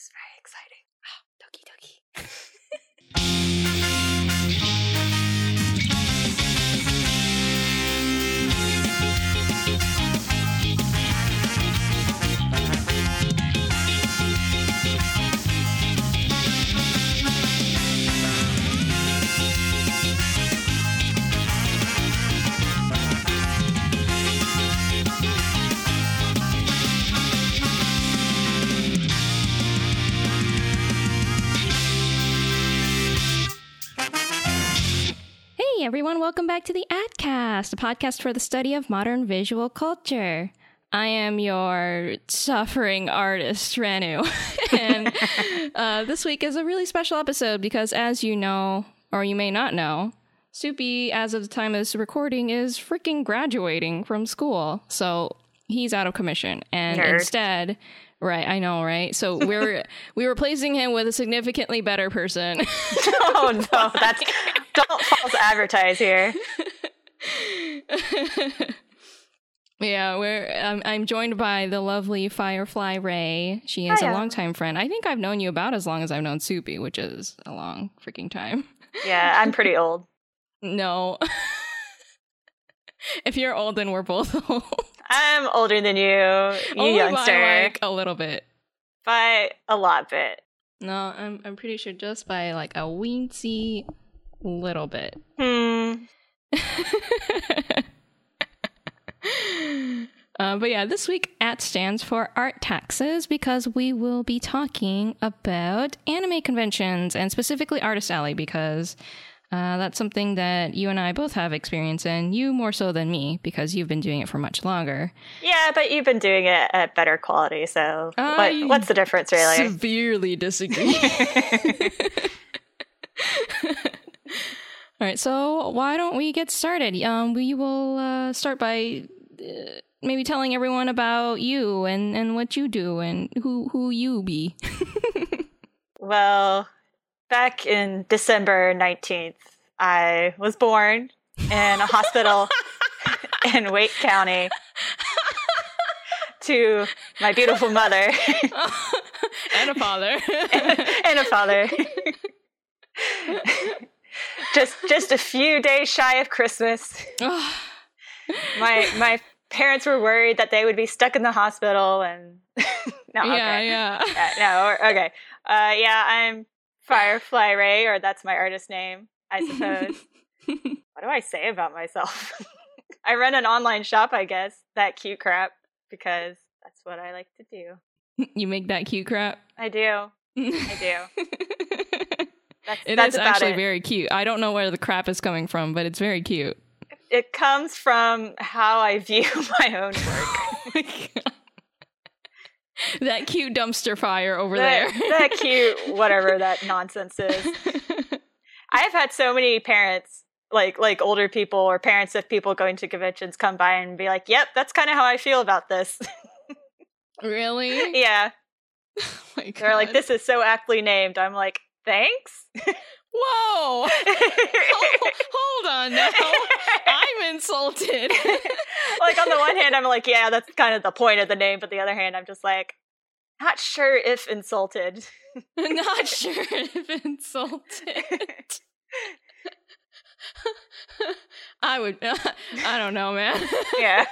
is very exciting. Welcome back to the AdCast, a podcast for the study of modern visual culture. I am your suffering artist, Renu. and uh, this week is a really special episode because, as you know, or you may not know, Soupy, as of the time of this recording, is freaking graduating from school. So he's out of commission. And Nerd. instead, right, I know, right? So we're we're replacing him with a significantly better person. oh no, that's don't false advertise here. Yeah, we're um, I'm joined by the lovely Firefly Ray. She is Hiya. a longtime friend. I think I've known you about as long as I've known Soupy, which is a long freaking time. Yeah, I'm pretty old. No. if you're old, then we're both old. I'm older than you, you Only youngster, by like a little bit. by a lot bit. No, I'm I'm pretty sure just by like a weensy little bit. Hmm. Uh, but yeah, this week AT stands for Art Taxes because we will be talking about anime conventions and specifically Artist Alley because uh, that's something that you and I both have experience in. You more so than me because you've been doing it for much longer. Yeah, but you've been doing it at better quality, so what, what's the difference, really? Severely disagree. All right, so why don't we get started? Um, we will uh, start by uh, maybe telling everyone about you and, and what you do and who who you be. Well, back in December 19th, I was born in a hospital in Wake County to my beautiful mother and a father. and a father. just just a few days shy of Christmas. My my parents were worried that they would be stuck in the hospital and no, yeah, okay. yeah. Uh, no, okay. Uh, yeah, I'm Firefly Ray, or that's my artist name, I suppose. what do I say about myself? I run an online shop, I guess. That cute crap, because that's what I like to do. you make that cute crap. I do. I do. That's, It that's is actually it. very cute. I don't know where the crap is coming from, but it's very cute. It comes from how I view my own work. Oh my. that cute dumpster fire over that, there. that cute, whatever that nonsense is. I have had so many parents, like like older people or parents of people going to conventions, come by and be like, "Yep, that's kind of how I feel about this." really? yeah, Oh they're like, "This is so aptly named." I'm like, "Thanks." Whoa! Hold, hold on now. I'm insulted. like on the one hand, I'm like, "Yeah, that's kind of the point of the name," but the other hand, I'm just like, not sure if insulted. Not sure if insulted. I would. I don't know, man. yeah.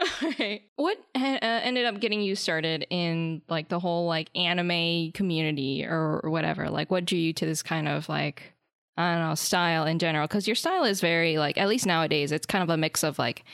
What uh, ended up getting you started in like the whole like anime community or, or whatever? Like, what drew you to this kind of like I don't know style in general? Because your style is very like at least nowadays it's kind of a mix of like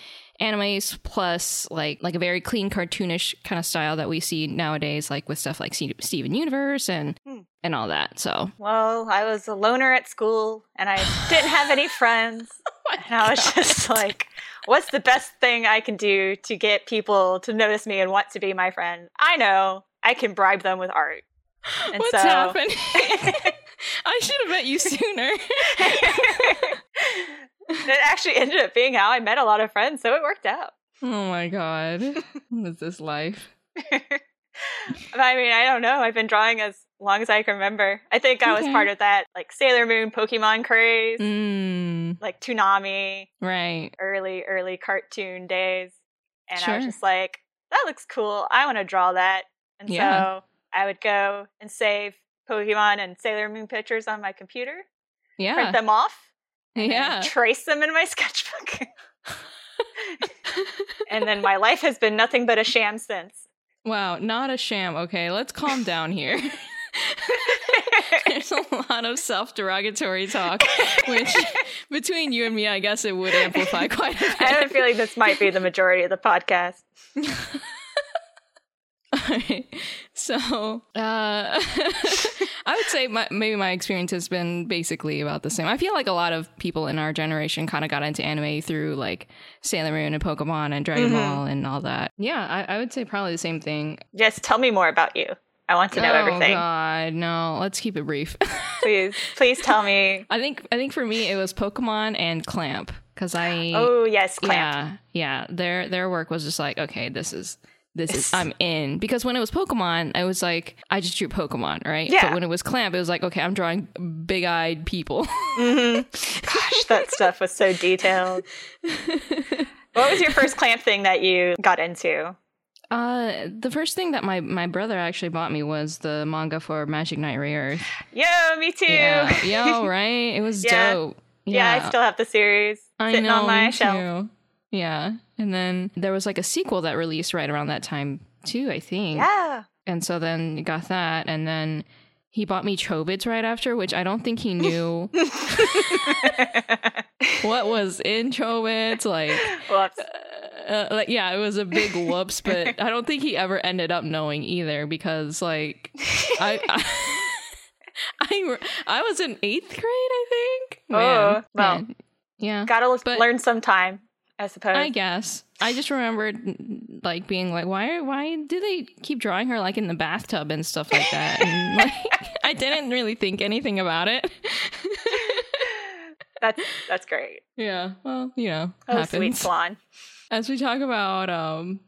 animes plus like like a very clean cartoonish kind of style that we see nowadays, like with stuff like Steven Universe and Hmm. and all that. So Well, I was a loner at school and I didn't have any friends. And I was just like, what's the best thing I can do to get people to notice me and want to be my friend? I know I can bribe them with art. And what's so- happening? I should have met you sooner. it actually ended up being how I met a lot of friends, so it worked out. oh my god, what is this life? I mean, I don't know. I've been drawing as long as I can remember. I think I was Okay. part of that like Sailor Moon Pokemon craze, Mm, like Toonami, right. early, early cartoon days. And I was just like, that looks cool. I want to draw that. And Yeah. so I would go and save Pokemon and Sailor Moon pictures on my computer, yeah, print them off, and Yeah. trace them in my sketchbook. and then my life has been nothing but a sham since. Wow, not a sham. Okay, let's calm down here. There's a lot of self derogatory talk, which between you and me, I guess it would amplify quite a bit. I have a feeling this might be the majority of the podcast. Alright. So, uh, I would say my, maybe my experience has been basically about the same. I feel like a lot of people in our generation kind of got into anime through like Sailor Moon and Pokemon and Dragon Mhm. Ball and all that. Yeah, I, I would say probably the same thing. Yes, tell me more about you. I want to know everything. oh everything. God, no. Let's keep it brief. Please, please tell me. I think I think for me it was Pokemon and Clamp because I Oh yes, Clamp. yeah yeah their their work was just like okay this is this is I'm in because when it was Pokemon I was like I just drew Pokemon right Yeah. but when it was Clamp it was like okay I'm drawing big eyed people hmm Gosh, that stuff was so detailed. What was your first Clamp thing that you got into? Uh the first thing that my my brother actually bought me was the manga for Magic Knight Rayearth Yo, me too. yeah yo right it was Yeah. dope Yeah, I still have the series I sitting know, on my shelf. too. Yeah. And then there was like a sequel that released right around that time too, I think. Yeah. And so then you got that and then he bought me Chobits right after, which I don't think he knew what was in Chobits. Like, Whoops. uh, like yeah, it was a big whoops, but I don't think he ever ended up knowing either because like I, I I, I was in eighth grade, I think. Oh, well. man. yeah. Gotta l- But- learn sometime, I suppose. I guess. I just remembered like being like, why why do they keep drawing her like in the bathtub and stuff like that? And like I didn't really think anything about it. that's that's great. yeah. Well, you know, Oh, happens. sweet swan. As we talk about um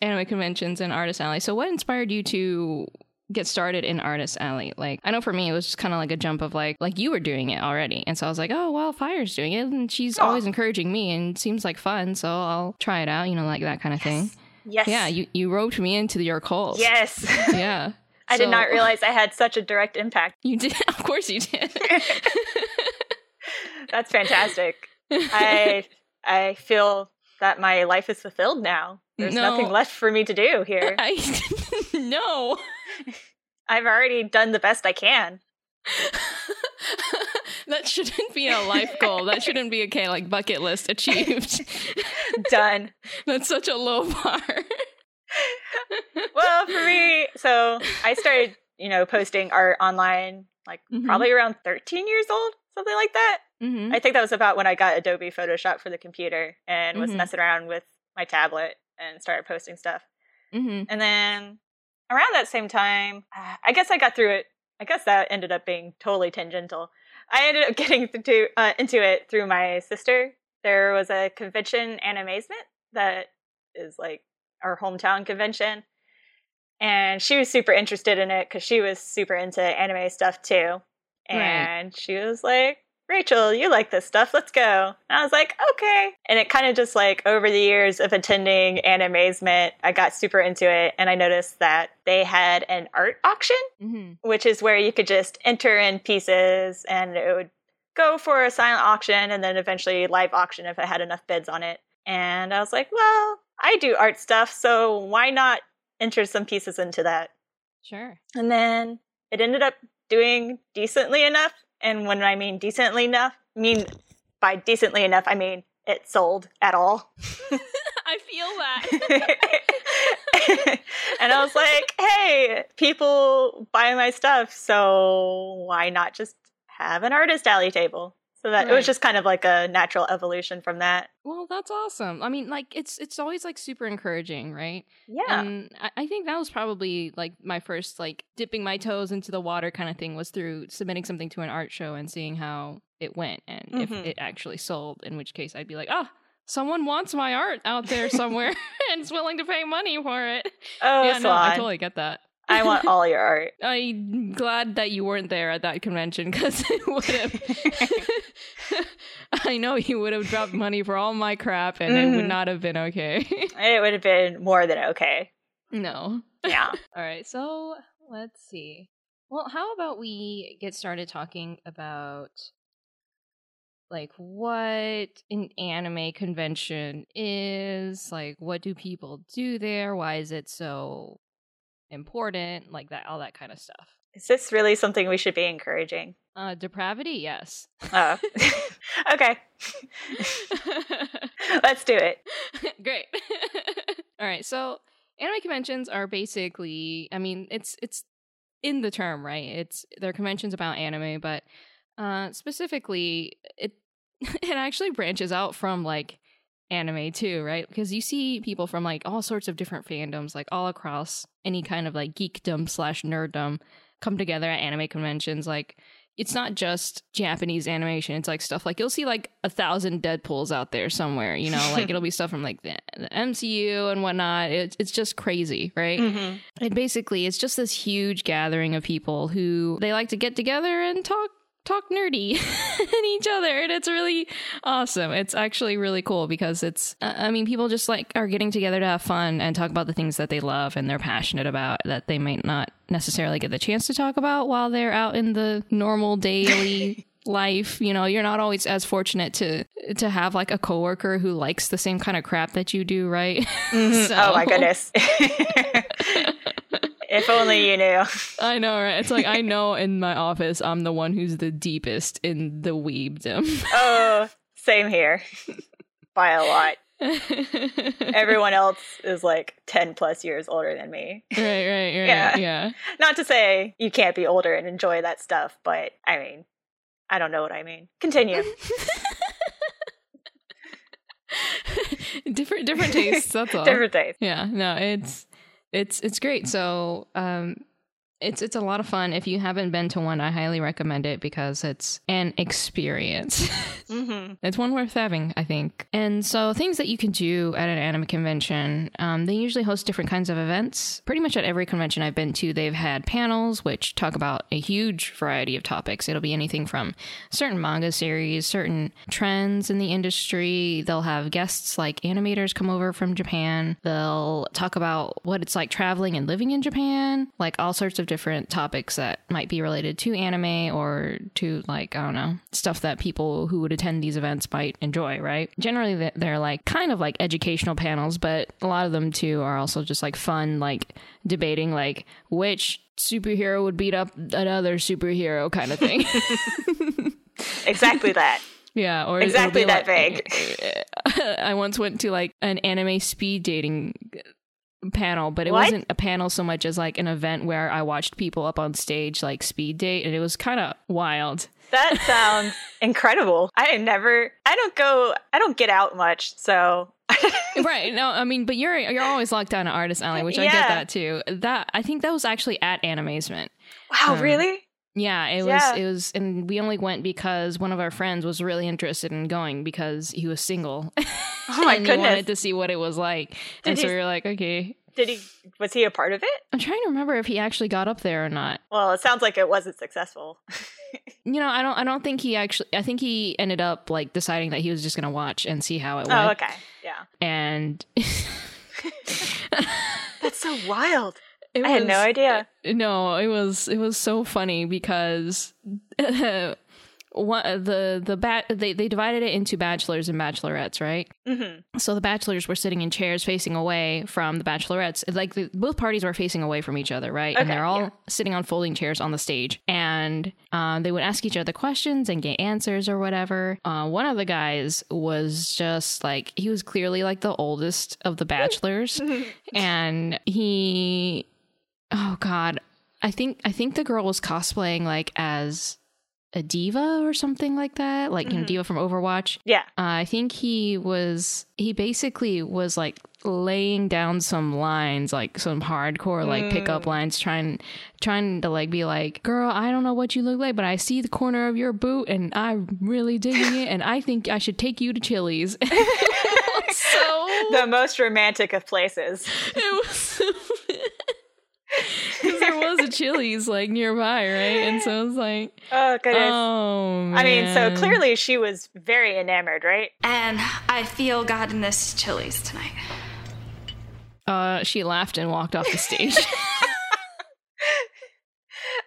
anime conventions and artist alley. So what inspired you to get started in artist alley like i know for me it was just kind of like a jump of like like you were doing it already and so i was like oh well fire's doing it and she's always encouraging me and seems like fun so i'll try it out you know like that kind of thing Yes. Yeah, you, you roped me into your cult. Yes. Yeah. I did not realize I had such a direct impact. You did. Of course you did. That's fantastic. I I feel that my life is fulfilled now. There's No. nothing left for me to do here. I no. I've already done the best I can. that shouldn't be a life goal. That shouldn't be okay, like bucket list achieved. Done. That's such a low bar. well, for me, so I started, you know, posting art online like Mhm. probably around 13 years old, something like that. hmm I think that was about when I got Adobe Photoshop for the computer and was Mhm. messing around with my tablet and started posting stuff. hmm And then around that same time, I guess I got through it. I guess that ended up being totally tangential. I ended up getting to, uh, into it through my sister. There was a convention, Animazement, that is like our hometown convention. And she was super interested in it because she was super into anime stuff too. Right. And she was like, Rachel, you like this stuff. Let's go. And I was like, okay. And it kind of just like over the years of attending Animazement, I got super into it. And I noticed that they had an art auction, hmm which is where you could just enter in pieces and it would go for a silent auction and then eventually live auction if it had enough bids on it. And I was like, well, I do art stuff, so why not enter some pieces into that? Sure. And then it ended up doing decently enough. And when I mean decently enough, I mean by decently enough, I mean it sold at all. I feel that. and I was like, hey, people buy my stuff, so why not just have an artist alley table? So that it was just kind of like a natural evolution from that. well, that's awesome. I mean, like it's it's always like super encouraging, right? Yeah. And I, I think that was probably like my first like dipping my toes into the water kind of thing was through submitting something to an art show and seeing how it went and if Mhm. it actually sold, in which case I'd be like, oh, someone wants my art out there somewhere and is willing to pay money for it. oh, yeah, no, I totally get that. I want all your art. I'm glad that you weren't there at that convention because it would have. I know you would have dropped money for all my crap and it would Mhm. not have been okay. It would have been more than okay. no. Yeah. All right. So let's see. Well, how about we get started talking about like what an anime convention is, like what do people do there, why is it so important, like that all that kind of stuff. Is this really something we should be encouraging? Uh depravity, yes. Oh. okay. Let's do it. Great. all right. So, anime conventions are basically, I mean, it's it's in the term, right? It's they're conventions about anime, but uh specifically it it actually branches out from like anime too, right? Because you see people from like all sorts of different fandoms, like all across any kind of like geekdom slash nerddom, come together at anime conventions. Like it's not just Japanese animation; it's like stuff like you'll see like a thousand Deadpool's out there somewhere. You know, like it'll be stuff from like the, the MCU and whatnot. It's it's just crazy, right? Mm-hmm. And basically, it's just this huge gathering of people who they like to get together and talk talk nerdy at each other and it's really awesome it's actually really cool because it's uh, i mean people just like are getting together to have fun and talk about the things that they love and they're passionate about that they might not necessarily get the chance to talk about while they're out in the normal daily life you know you're not always as fortunate to to have like a coworker who likes the same kind of crap that you do right Mhm. So- Oh my goodness. If only you knew. I know, right? It's like I know in my office I'm the one who's the deepest in the weebdom. Oh, same here. By a lot. Everyone else is like 10 plus years older than me. right, right, right. Yeah. Yeah. Not to say you can't be older and enjoy that stuff, but I mean, I don't know what I mean. Continue. different different tastes, that's all. Different days. Yeah, no, it's it's it's great. So, um it's it's a lot of fun. If you haven't been to one, I highly recommend it because it's an experience. Mm-hmm. It's one worth having, I think. And so, things that you can do at an anime convention, um, they usually host different kinds of events. Pretty much at every convention I've been to, they've had panels which talk about a huge variety of topics. It'll be anything from certain manga series, certain trends in the industry. They'll have guests like animators come over from Japan. They'll talk about what it's like traveling and living in Japan, like all sorts of different topics that might be related to anime or to, like, I don't know, stuff that people who would attend these events might enjoy, right? Generally, they- they're like kind of like educational panels, but a lot of them too are also just like fun, like debating like which superhero would beat up another superhero kind of thing. Exactly that. yeah, or Exactly that like- I once went to like an anime speed dating panel, but it What? wasn't a panel so much as like an event where I watched people up on stage like speed date, and it was kind of wild. That sounds incredible. I never, I don't go, I don't get out much, so. right. No, I mean, but you're you're always locked down at Artist Alley, which I get that too. That I think that was actually at Animazement. Wow, Um, really? Yeah, it Yeah. was it was and we only went because one of our friends was really interested in going because he was single. Oh my and he goodness. wanted to see what it was like. and so we were like, okay. Did he, was he a part of it? I'm trying to remember if he actually got up there or not. Well, it sounds like it wasn't successful. You know, I don't I don't think he actually I think he ended up like deciding that he was just gonna watch and see how it oh, went. Oh, okay. Yeah. And That's so wild. It I had no idea. No, it was it was so funny because one the the bat they they divided it into bachelors and bachelorettes, right? hmm So the bachelors were sitting in chairs facing away from the bachelorettes. Like the, both parties were facing away from each other, right? and they're all yeah. sitting on folding chairs on the stage, and um, they would ask each other questions and get answers or whatever. Uh, one of the guys was just like he was clearly like the oldest of the bachelors, and he, oh god, I think I think the girl was cosplaying like as a diva or something like that, like you know, Mhm. D.Va from Overwatch. Yeah. Uh, I think he was he basically was like laying down some lines, like some hardcore like pickup Mm. lines, trying trying to like be like, "Girl, I don't know what you look like, but I see the corner of your boot, and I'm really digging it, and I think I should take you to Chili's." so The most romantic of places. it was. Because there was a Chili's like nearby, right? And so it was like, Oh, goodness. oh, I mean, so clearly she was very enamored, right? And I feel God in this Chili's tonight. Uh, she laughed and walked off the stage.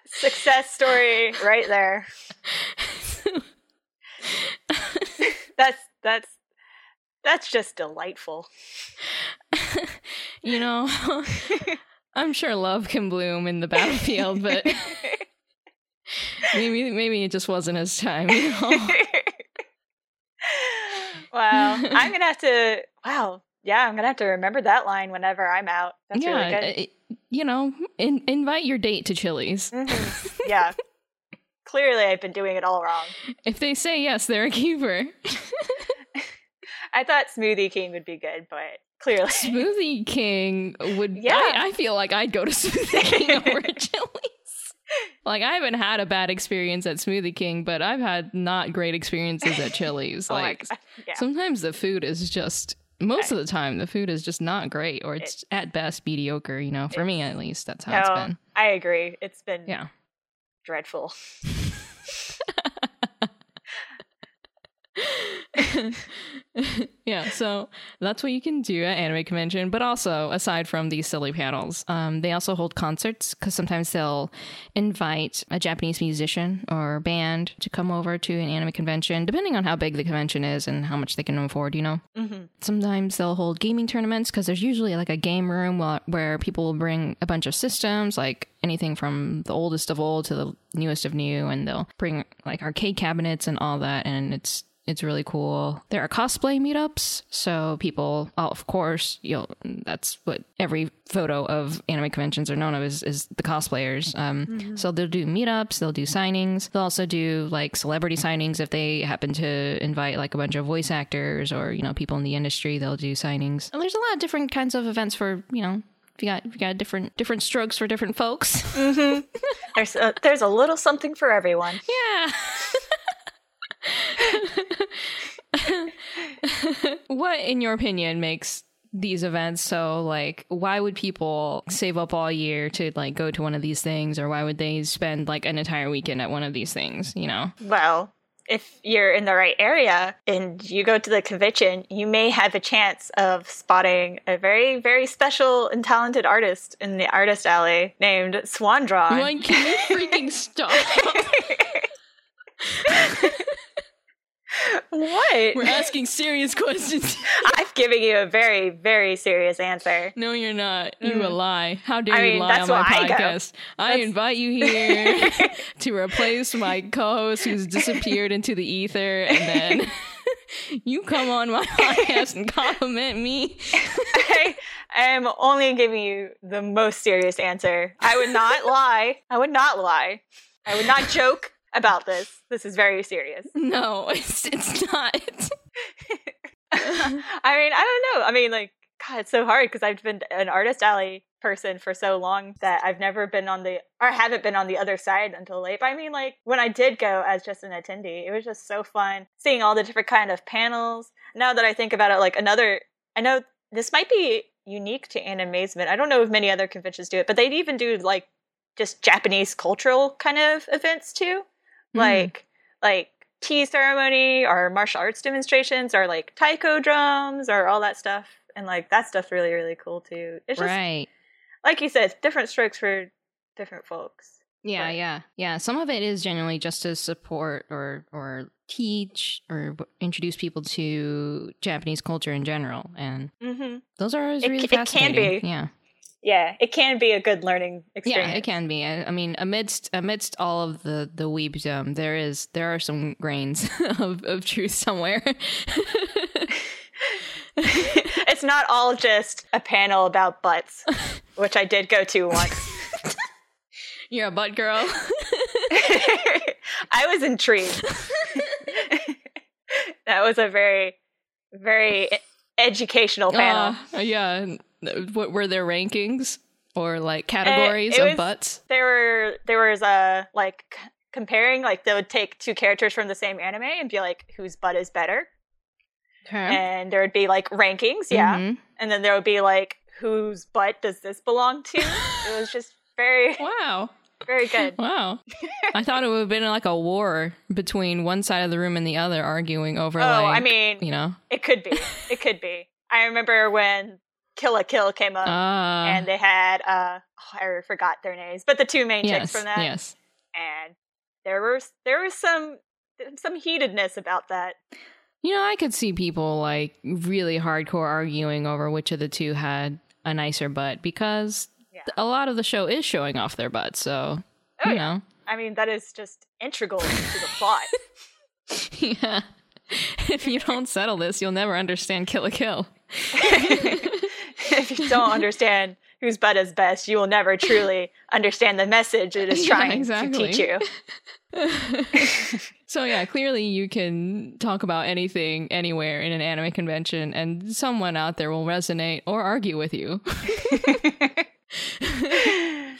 Success story right there. that's that's that's just delightful. you know, I'm sure love can bloom in the battlefield, but maybe maybe it just wasn't his time. You know? wow, I'm gonna have to. Wow, yeah, I'm gonna have to remember that line whenever I'm out. That's yeah, really good. it- you know, in, invite your date to Chili's. Mhm. Yeah. Clearly, I've been doing it all wrong. If they say yes, they're a keeper. I thought Smoothie King would be good, but clearly, Smoothie King would. Yeah. I, I feel like I'd go to Smoothie King over Chili's. Like I haven't had a bad experience at Smoothie King, but I've had not great experiences at Chili's. oh like yeah. sometimes the food is just most of the time the food is just not great or it's at best mediocre. You know, for me at least, that's how it's been. I agree. It's been Yeah. dreadful. yeah, so that's what you can do at anime convention. But also, aside from these silly panels, um, they also hold concerts because sometimes they'll invite a Japanese musician or band to come over to an anime convention, depending on how big the convention is and how much they can afford. You know, hmm sometimes they'll hold gaming tournaments because there's usually like a game room where, where people will bring a bunch of systems, like anything from the oldest of old to the newest of new, and they'll bring like arcade cabinets and all that, and it's it's really cool. There are cosplay meetups, so people, oh, of course, you know, that's what every photo of anime conventions are known of is, is the cosplayers. Um, So they'll do meetups, they'll do signings, they'll also do like celebrity signings if they happen to invite like a bunch of voice actors or you know people in the industry. They'll do signings. And there's a lot of different kinds of events for you know. If you got, if you got different different strokes for different folks. There's a, there's a little something for everyone. Yeah. what, in your opinion, makes these events so like why would people save up all year to like go to one of these things? Or why would they spend like an entire weekend at one of these things you know? Well, if you're in the right area and you go to the convention, you may have a chance of spotting a very, very special and talented artist in the artist alley named Swandron. like can you freaking stop what? we're asking serious questions I'm giving you a very, very serious answer. no you're not you Mm. a lie how dare I you mean, lie on my why I podcast i invite you here to replace my co-host who's disappeared into the ether and then you come on my podcast and compliment me I am only giving you the most serious answer. I would not lie. I would not lie. I would not joke about this. This is very serious. no it's, it's not I mean, I don't know. I mean, like, God, it's so hard because I've been an artist alley person for so long that I've never been on the, or haven't been on the other side until late. But I mean, like, when I did go as just an attendee, it was just so fun seeing all the different kind of panels. Now that I think about it, like another, I know this might be unique to Animazement. I don't know if many other conventions do it, but they'd even do like just Japanese cultural kind of events too, Hmm. like like tea ceremony or martial arts demonstrations or like taiko drums or all that stuff. And like that stuff's really really cool too. It's just right like you said, different strokes for different folks. yeah Right. yeah yeah some of it is genuinely just to support or or teach or introduce people to japanese culture in general and hmm those are always It really ca- it can fascinating be. yeah Yeah, it can be a good learning experience. Yeah, it can be. I, I mean, amidst amidst all of the the weebdom, there is there are some grains of, of truth somewhere. it's not all just a panel about butts, which I did go to once. You're a butt girl. I was intrigued. that was a very, very educational panel. Uh, yeah. What were their rankings or like categories it of was- butts? there were there was a like c- comparing like they would take two characters from the same anime and be like whose butt is better, Okay. and there would be like rankings, yeah, Mhm. and then there would be like whose butt does this belong to? it was just very Wow. very good. Wow. I thought it would have been like a war between one side of the room and the other arguing over Oh, like I mean, you know. It could be. It could be. I remember when Kill la Kill came up, Ah, and they had uh, oh, I forgot their names, but the two main yes, chicks from that, yes. and there was there was some some heatedness about that. You know, I could see people like really hardcore arguing over which of the two had a nicer butt because Yeah. a lot of the show is showing off their butts. So, Oh, you yeah. know, I mean, that is just integral to the plot. yeah. If you don't settle this, you'll never understand Kill la Kill. if you don't understand whose butt is best, you will never truly understand the message it is Yeah, trying exactly. to teach you. so yeah, clearly you can talk about anything anywhere in an anime convention and someone out there will resonate or argue with you.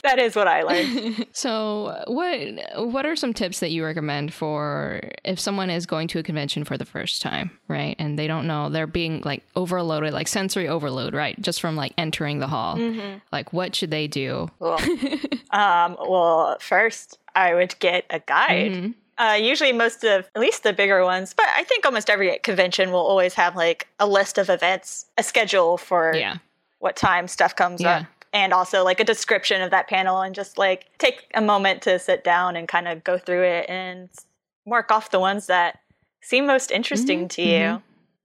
that is what I learned. so what what are some tips that you recommend for if someone is going to a convention for the first time, right? And they don't know they're being like overloaded, like sensory overload, right? Just from like entering the hall. Like what should they do? Cool. um, well, first, I would get a guide. Mhm. Uh, usually, most of, at least the bigger ones, but I think almost every convention will always have like a list of events, a schedule for Yeah. what time stuff comes Yeah. up, and also like a description of that panel, and just like take a moment to sit down and kind of go through it and mark off the ones that seem most interesting Mhm, to you.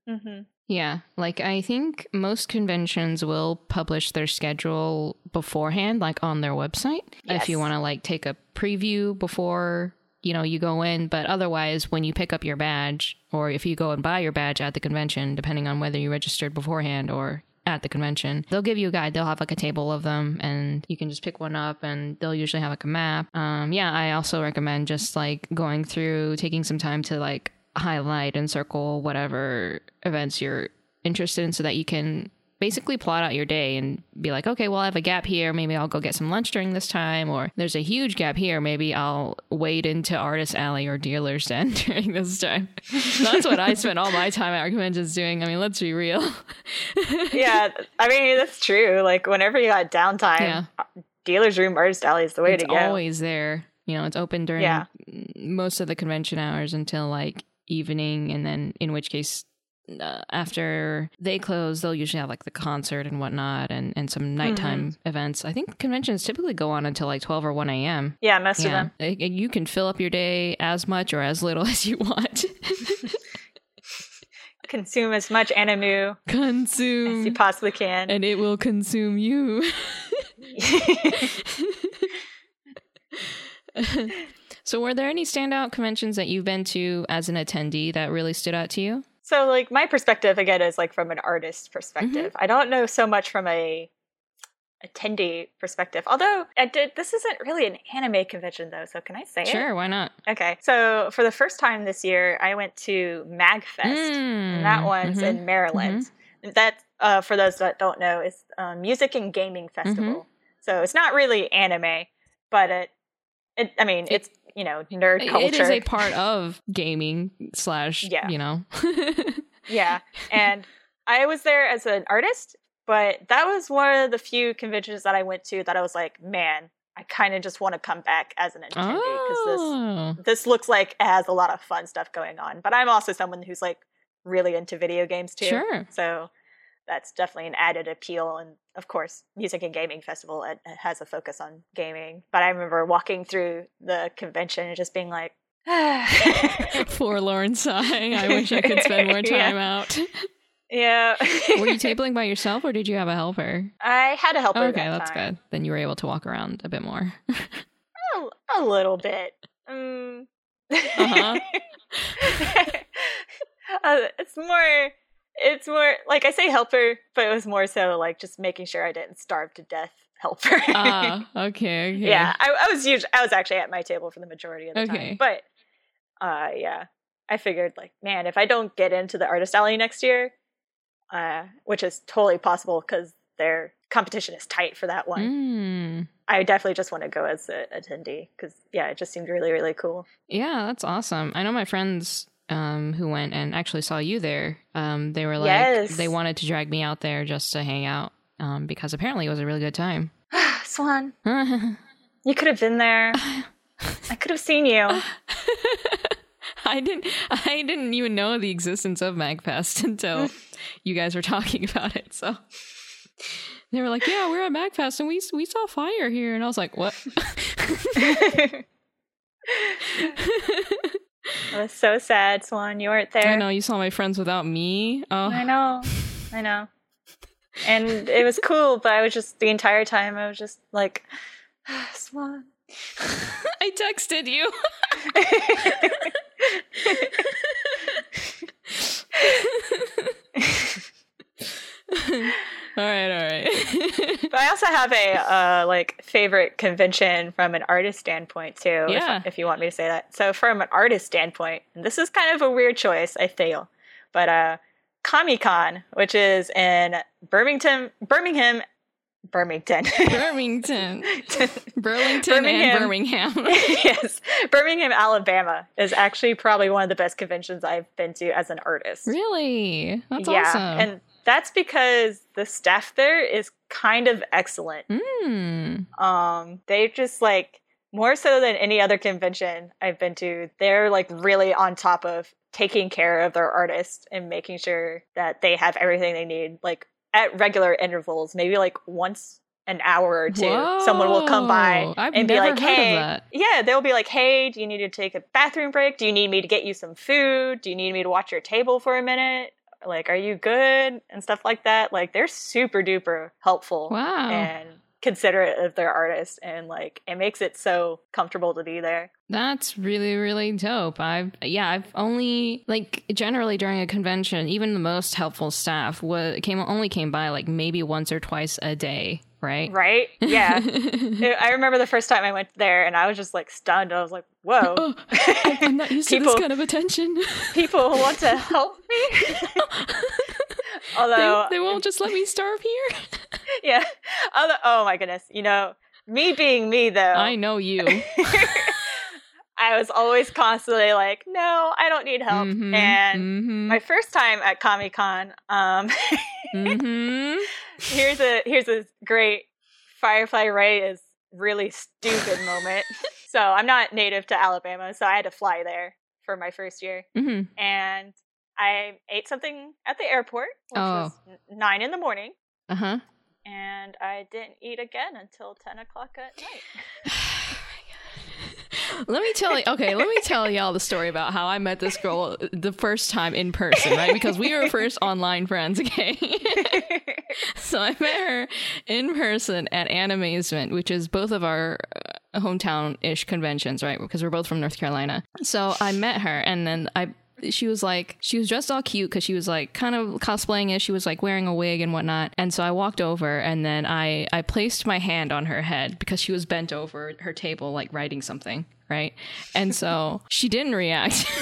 hmm Yeah, like I think most conventions will publish their schedule beforehand, like on their website, if you want to like take a preview before you know you go in. But otherwise, when you pick up your badge, or if you go and buy your badge at the convention, depending on whether you registered beforehand or at the convention, they'll give you a guide. They'll have like a table of them, and you can just pick one up, and they'll usually have like a map. Um, yeah, I also recommend just like going through, taking some time to like highlight and circle whatever events you're interested in so that you can basically plot out your day and be like, okay, well, I have a gap here. Maybe I'll go get some lunch during this time. Or there's a huge gap here. Maybe I'll wade into Artist Alley or Dealer's Den during this time. That's what I spent all my time at conventions doing. I mean, let's be real. yeah, I mean that's true. Like whenever you got downtime, Yeah. dealer's room, artist alley is the way it's to go. always there. You know, it's open during Yeah. most of the convention hours until like evening, and then in which case, uh, after they close, they'll usually have like the concert and whatnot, and and some nighttime Mm-hmm. events. I think conventions typically go on until like twelve or one a.m. yeah, most of them. You can fill up your day as much or as little as you want. Consume as much anime as consume, you possibly can. and it will consume you. so, were there any standout conventions that you've been to as an attendee that really stood out to you? So, like my perspective again is like from an artist perspective. Mm-hmm. I don't know so much from a attendee perspective. Although I did, this isn't really an anime convention though. So can I say it? Sure, why not? Okay. So for the first time this year, I went to MagFest. and that one's Mhm. in Maryland. That, uh, for those that don't know, is um, music and gaming festival. So it's not really anime, but it, it I mean, it's you know nerd culture. It is a part of gaming slash, Yeah. you know. yeah, and I was there as an artist, but that was one of the few conventions that I went to that I was like, man, I kind of just want to come back as an attendee because this oh, this looks like it has a lot of fun stuff going on. But I'm also someone who's like really into video games too. sure. So that's definitely an added appeal. And of course, Music and Gaming Festival it, it has a focus on gaming. But I remember walking through the convention and just being like, Forlorn sigh. I wish I could spend more Yeah. time out. yeah. Were you tabling by yourself or did you have a helper? I had a helper. Okay, that that's time. good. Then you were able to walk around a bit more. A, a little bit. Um, Uh-huh. uh, it's more. It's more like I say helper, but it was more so like just making sure I didn't starve to death. Helper. Ah, okay, okay. yeah, I, I was usually I was actually at my table for the majority of the Okay. time. But uh, yeah, I figured like, man, if I don't get into the artist alley next year, uh, which is totally possible because their competition is tight for that one. Mm. I definitely just want to go as an attendee because yeah, it just seemed really really cool. Yeah, that's awesome. I know my friends um, who went and actually saw you there. Um, they were like, Yes. they wanted to drag me out there just to hang out um, because apparently it was a really good time. Swan, you could have been there. I could have seen you. I didn't. I didn't even know the existence of MagFest until you guys were talking about it. So they were like, "Yeah, we're at MagFest and we we saw fire here," and I was like, "What?" I was so sad, Swan. You weren't there. I know you saw my friends without me. Oh, I know. I know. And it was cool, but I was just the entire time I was just like, Swan. I texted you. all right, all right. but I also have a uh, like favorite convention from an artist standpoint too. Yeah. If, if you want me to say that. So from an artist standpoint, and this is kind of a weird choice, I feel, but uh, Comic Con, which is in Birmingham, Birmingham, Birmingham, Burlington, Burlington, Birmingham. and Birmingham. yes, Birmingham, Alabama is actually probably one of the best conventions I've been to as an artist. really? That's yeah, awesome. and that's because the staff there is kind of excellent. Mm. Um, they just like more so than any other convention I've been to, they're like really on top of taking care of their artists and making sure that they have everything they need, like at regular intervals, maybe like once an hour or two. Someone will come by I've and be like, "Hey, yeah," they'll be like, "Hey, do you need to take a bathroom break? Do you need me to get you some food? Do you need me to watch your table for a minute?" Like, are you good? And stuff like that. Like, they're super duper helpful Wow. and considerate of their artists and like it makes it so comfortable to be there. That's really, really dope. I've yeah, I've only like generally during a convention, even the most helpful staff came only came by like maybe once or twice a day, right? Right? Yeah. It- I remember the first time I went there and I was just like stunned. I was like, whoa. Oh, I'm not used to this kind of attention. People want to help me. Although they won't just let me starve here. yeah. Although, oh my goodness. You know, me being me though. I know you. I was always constantly like, no, I don't need help. Mhm, And mhm, my first time at Comic Con, um, mhm. Here's a here's a great Firefly Ray is really stupid moment. so I'm not native to Alabama, so I had to fly there for my first year, Mhm. and I ate something at the airport, which was n- nine in the morning, Uh-huh. and I didn't eat again until ten o'clock at night. Let me tell you. Okay, let me tell y'all the story about how I met this girl the first time in person, right? Because we were first online friends, okay? so I met her in person at Animazement, which is both of our uh, hometown-ish conventions, right? Because we're both from North Carolina. So I met her, and then I. She was like, she was dressed all cute because she was like kind of cosplaying it. She was like wearing a wig and whatnot. And so I walked over and then I, I placed my hand on her head because she was bent over her table, like writing something, right? And so she didn't react.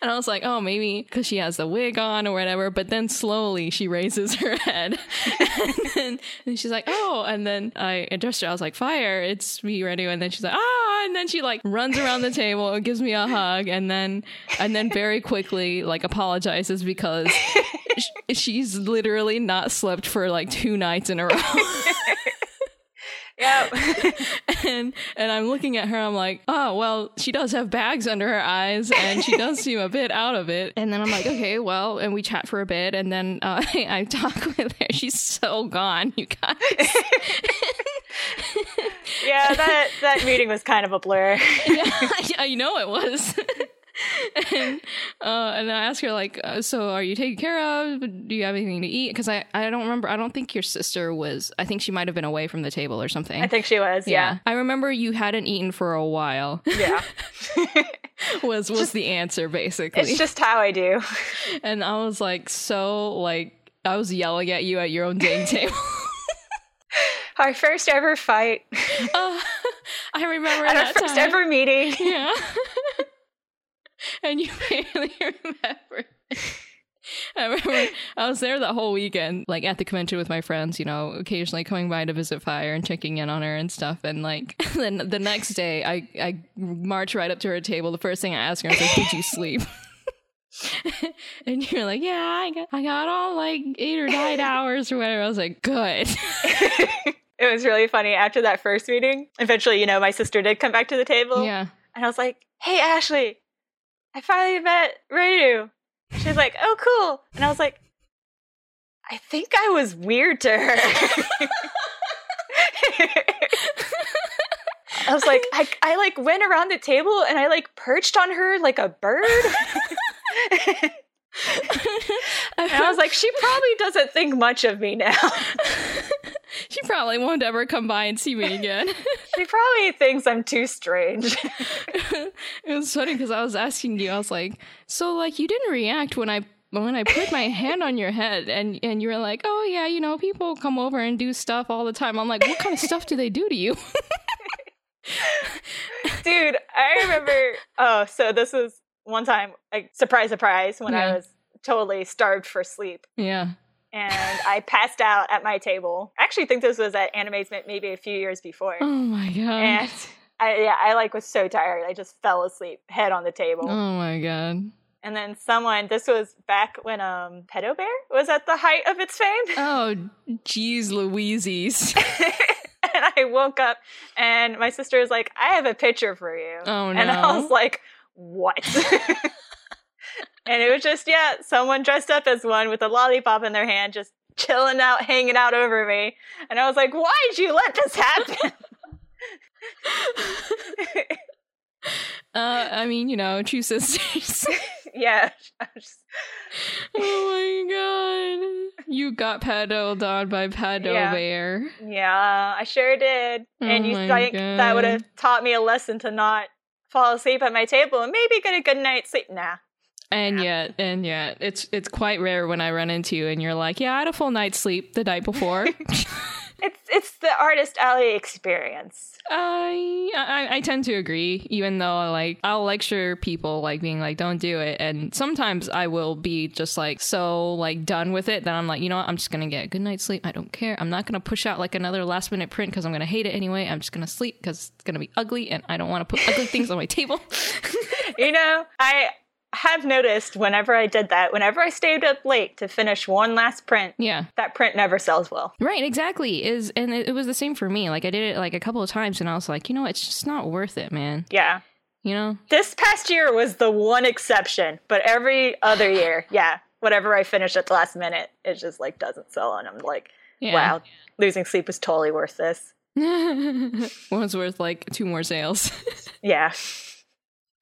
And I was like, oh, maybe because she has the wig on or whatever. But then slowly she raises her head. and, then, and she's like, oh. And then I addressed her. I was like, fire, it's me, ready. And then she's like, ah. And then she like runs around the table and gives me a hug. And then, and then very quickly, like, apologizes because sh- she's literally not slept for like two nights in a row. yep. and and I'm looking at her. I'm like, oh well, she does have bags under her eyes, and she does seem a bit out of it. And then I'm like, okay, well, and we chat for a bit, and then uh, I talk with her. She's so gone, you guys. yeah, that that meeting was kind of a blur. yeah, I, I know it was. and uh, and I asked her like, uh, so are you taken care of? Do you have anything to eat? Because I I don't remember. I don't think your sister was. I think she might have been away from the table or something. I think she was. Yeah. I remember you hadn't eaten for a while. Yeah. was was the answer basically. it's just how I do. and I was like so like I was yelling at you at your own dang table. Our first ever fight. Uh, I remember At our first time. ever meeting. Yeah. and you barely remember. I remember I was there that whole weekend, like at the convention with my friends, you know, occasionally coming by to visit Fire and checking in on her and stuff. And like, then the next day, I I march right up to her table. The first thing I ask her is like, "Did you sleep?" and you're like, "Yeah, I got I got all like eight or nine hours or whatever." I was like, "Good." it was really funny after that first meeting. Eventually, you know, my sister did come back to the table. yeah. And I was like, hey, Ashley, I finally met Radu. She's like, oh, cool. And I was like, I think I was weird to her. I was like, I, I like went around the table and I like perched on her like a bird. and I was like, she probably doesn't think much of me now. she probably won't ever come by and see me again. she probably thinks I'm too strange. it was funny because I was asking you, I was like, so like you didn't react when I when I put my hand on your head and and you were like, "Oh yeah, you know, people come over and do stuff all the time." I'm like, "What kind of stuff do they do to you?" Dude, I remember. Oh, so this was one time, like surprise, surprise, when Yeah. I was totally starved for sleep, yeah. and I passed out at my table. I actually think this was at Animazement maybe a few years before, Oh my god. and I yeah, I like was so tired, I just fell asleep, head on the table. oh my god. And then someone, this was back when um Pedo Bear was at the height of its fame. Oh, jeez, Louises. and I woke up and my sister was like, I have a picture for you. Oh no. And I was like, what? and it was just, yeah, someone dressed up as one with a lollipop in their hand, just chilling out, hanging out over me. And I was like, why'd you let this happen? Uh, I mean, you know, true sisters. yeah. Just- oh my god. You got paddled on by Pado Yeah. Bear. yeah, I sure did. and Oh you my think that would have taught me a lesson to not fall asleep at my table and maybe get a good night's sleep? Nah. And yet, and yet, it's it's quite rare when I run into you and you're like, yeah, I had a full night's sleep the night before. It's it's the artist alley experience. I, I I tend to agree, even though like I'll lecture people like being like, don't do it, and sometimes I will be just like so like done with it that I'm like, you know what, I'm just gonna get a good night's sleep. I don't care. I'm not gonna push out like another last minute print because I'm gonna hate it anyway. I'm just gonna sleep because it's gonna be ugly, and I don't want to put ugly things on my table. You know, I have noticed whenever I did that, whenever I stayed up late to finish one last print, yeah. that print never sells well. Right, exactly. Is and it, it was the same for me. Like I did it like a couple of times, and I was like, you know, it's just not worth it, man. Yeah. You know? This past year was the one exception, but every other year, yeah, whatever I finish at the last minute, it just like doesn't sell. And I'm like, Yeah. wow, losing sleep was totally worth this. One's worth like two more sales. Yeah.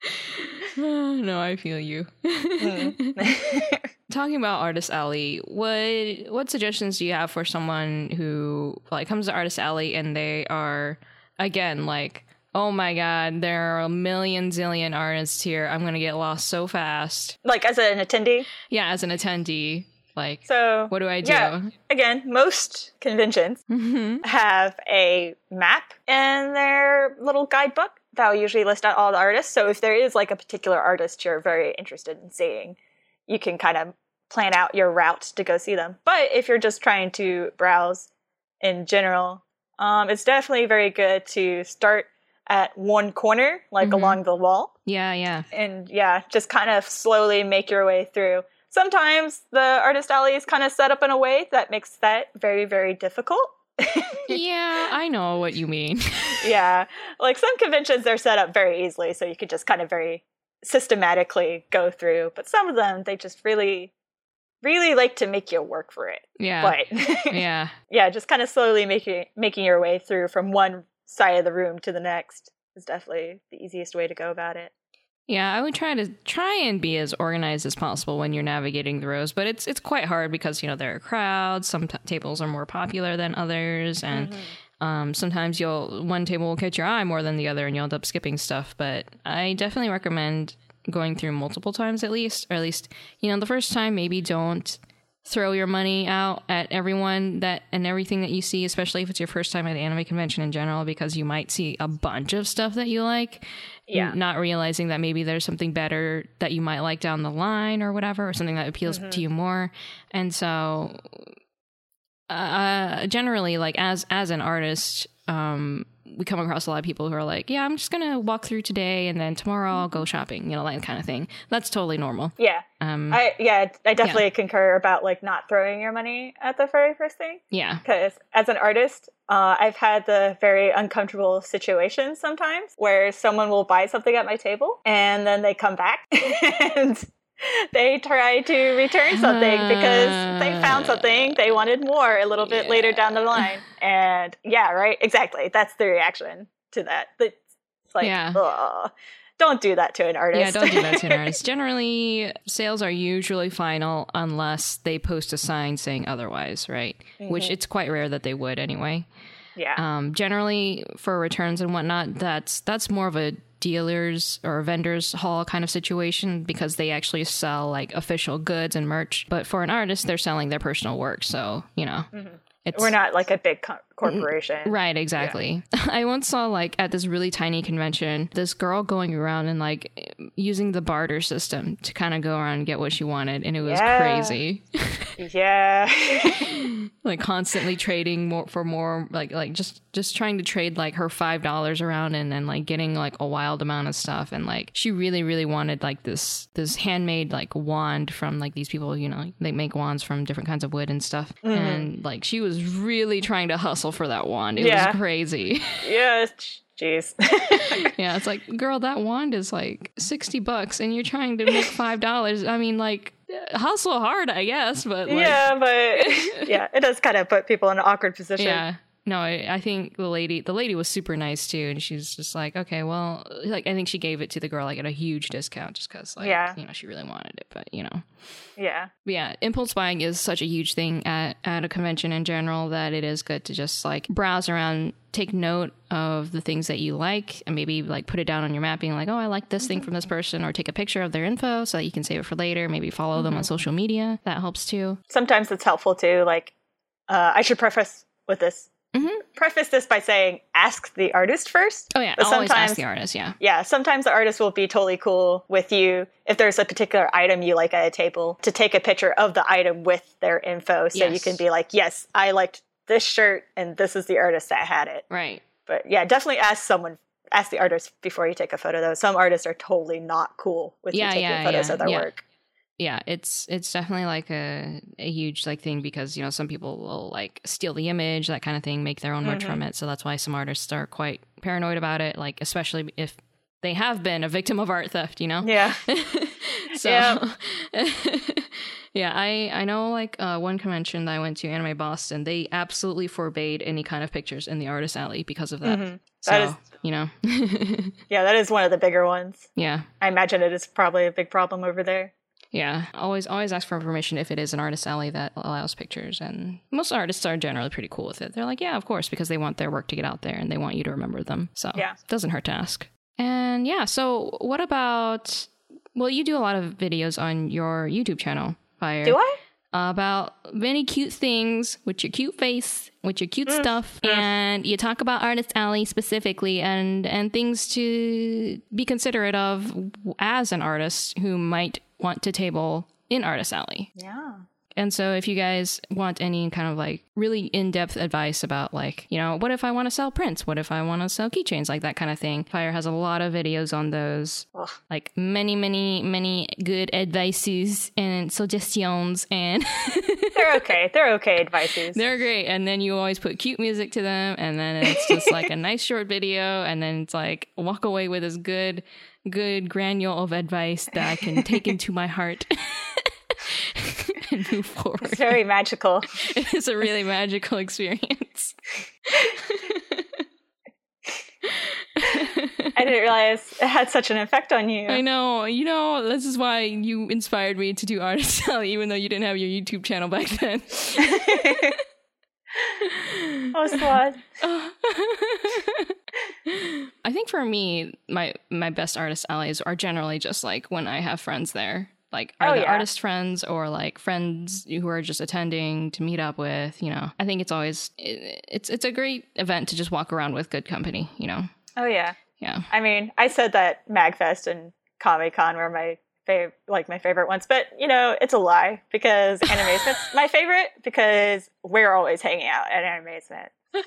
no, I feel you. Mm. Talking about Artist Alley, what what suggestions do you have for someone who like comes to Artist Alley and they are again like, oh my god, there are a million zillion artists here. I'm gonna get lost so fast. like as an attendee. Yeah, as an attendee, like, So, what do I do? yeah. again, most conventions Mhm. have a map in their little guidebook that will usually list out all the artists. So if there is like a particular artist you're very interested in seeing, you can kind of plan out your route to go see them. But if you're just trying to browse in general, um, it's definitely very good to start at one corner, like Mhm. along the wall, Yeah, yeah. and yeah, just kind of slowly make your way through. Sometimes the artist alley is kind of set up in a way that makes that very, very difficult. yeah, I know what you mean. yeah, like some conventions, they're set up very easily, so you could just kind of very systematically go through. But some of them, they just really, really like to make you work for it. yeah. But yeah. yeah, just kind of slowly making making your way through from one side of the room to the next is definitely the easiest way to go about it. Yeah, I would try to try and be as organized as possible when you're navigating the rows, but it's it's quite hard because you know there are crowds. Some t- tables are more popular than others, and um, sometimes you'll one table will catch your eye more than the other, and you'll end up skipping stuff. But I definitely recommend going through multiple times at least, or at least you know the first time maybe don't throw your money out at everyone that and everything that you see, especially if it's your first time at anime convention in general, because you might see a bunch of stuff that you like Yeah. not realizing that maybe there's something better that you might like down the line or whatever, or something that appeals to you more. And so, uh, generally, like as as an artist, um, we come across a lot of people who are like, "Yeah, I'm just gonna walk through today, and then tomorrow I'll go shopping," you know, that kind of thing. That's totally normal. Yeah, Um, I yeah, I definitely concur about like not throwing your money at the very first thing. yeah, because as an artist uh, i've had the very uncomfortable situations sometimes where someone will buy something at my table and then they come back and they try to return something because they found something they wanted more a little bit Yeah. later down the line. And yeah, right, exactly. That's the reaction to that. It's like, Yeah. "Ugh, don't do that to an artist. Yeah, don't do that to an artist. Generally, sales are usually final unless they post a sign saying otherwise, right? Which Mhm. it's quite rare that they would anyway. yeah. Um, generally, for returns and whatnot, that's that's more of a dealers or vendors hall kind of situation because they actually sell like official goods and merch. But for an artist, they're selling their personal work, so you know, Mhm. it's We're not like a big co- corporation. Right, exactly. I once saw like at this really tiny convention, this girl going around and like using the barter system to kind of go around and get what she wanted, and it was Yeah. crazy. Yeah. like constantly trading more for more, like like just just trying to trade like her five dollars around and then like getting like a wild amount of stuff, and like she really really wanted like this this handmade like wand from like these people, you know, they make wands from different kinds of wood and stuff, Mhm. and like she was really trying to hustle for that wand. It Yeah. was crazy. yeah. Jeez. yeah, it's like, girl, that wand is like 60 bucks and you're trying to make $5. I mean, like, hustle hard, I guess, but like, yeah, but yeah, it does kind of put people in an awkward position. yeah. No, I, think the lady, the lady was super nice too, and she's just like, okay, well, like I think she gave it to the girl like at a huge discount just because, like, Yeah. you know, she really wanted it, but you know, Yeah. But yeah, impulse buying is such a huge thing at, at a convention in general that it is good to just like browse around, take note of the things that you like, and maybe like put it down on your map, being like, oh, I like this thing from this person, or take a picture of their info so that you can save it for later. Maybe follow them on social media. That helps too. Sometimes it's helpful too. Like, uh, I should preface with this. Mhm. Preface this by saying, ask the artist first. Oh yeah, But always ask sometimes- the artist. Yeah, Yeah, sometimes the artist will be totally cool with you if there's a particular item you like at a table to take a picture of the item with their info so you can be like, yes, I liked this shirt and this is the artist that had it. right. But yeah, definitely ask someone, ask the artist before you take a photo though. Some artists are totally not cool with Yeah, you taking yeah, photos yeah, of their yeah. work. Yeah it's it's definitely like a, a huge like thing because you know some people will like steal the image that kind of thing make their own merch Mhm. from it so that's why some artists are quite paranoid about it like especially if they have been a victim of art theft you know Yeah. so Yeah. yeah i i know like uh, one convention that i went to anime boston they absolutely forbade any kind of pictures in the artist alley because of that Mhm. so That is- you know Yeah, that is one of the bigger ones. yeah I imagine it is probably a big problem over there. Yeah, always always ask for permission if it is an artist alley that allows pictures, and most artists are generally pretty cool with it. They're like, yeah, of course, because they want their work to get out there and they want you to remember them. So Yeah. it doesn't hurt to ask. And yeah, so what about? Well, you do a lot of videos on your YouTube channel, Fire. Do I? About many cute things with your cute face, with your cute Mm, stuff, mm. and you talk about Artist Alley specifically, and and things to be considerate of as an artist who might want to table in Artist Alley. Yeah. And so, if you guys want any kind of like really in depth advice about, like, you know, what if I want to sell prints? What if I want to sell keychains? Like that kind of thing. Fire has a lot of videos on those. Ugh. Like many, many, many good advices and suggestions. And They're okay. They're okay advices. they're great. And then you always put cute music to them. And then it's just like a nice short video. And then it's like walk away with this good, good granule of advice that I can take into my heart. and move forward. It's very magical. it's a really magical experience. I didn't realize it had such an effect on you. I know. You know, this is why you inspired me to do Artist Alley, even though you didn't have your YouTube channel back then. oh, Swad. I think for me, my my best artist allies are generally just like when I have friends there. Like are Oh, the yeah. artist friends or like friends who are just attending to meet up with, you know. I think it's always it, it's it's a great event to just walk around with good company, you know. Oh yeah. Yeah. I mean, I said that Magfest and Comic Con were my fav- like my favorite ones, but you know, it's a lie because Animazement's my favorite because we're always hanging out at Animazement.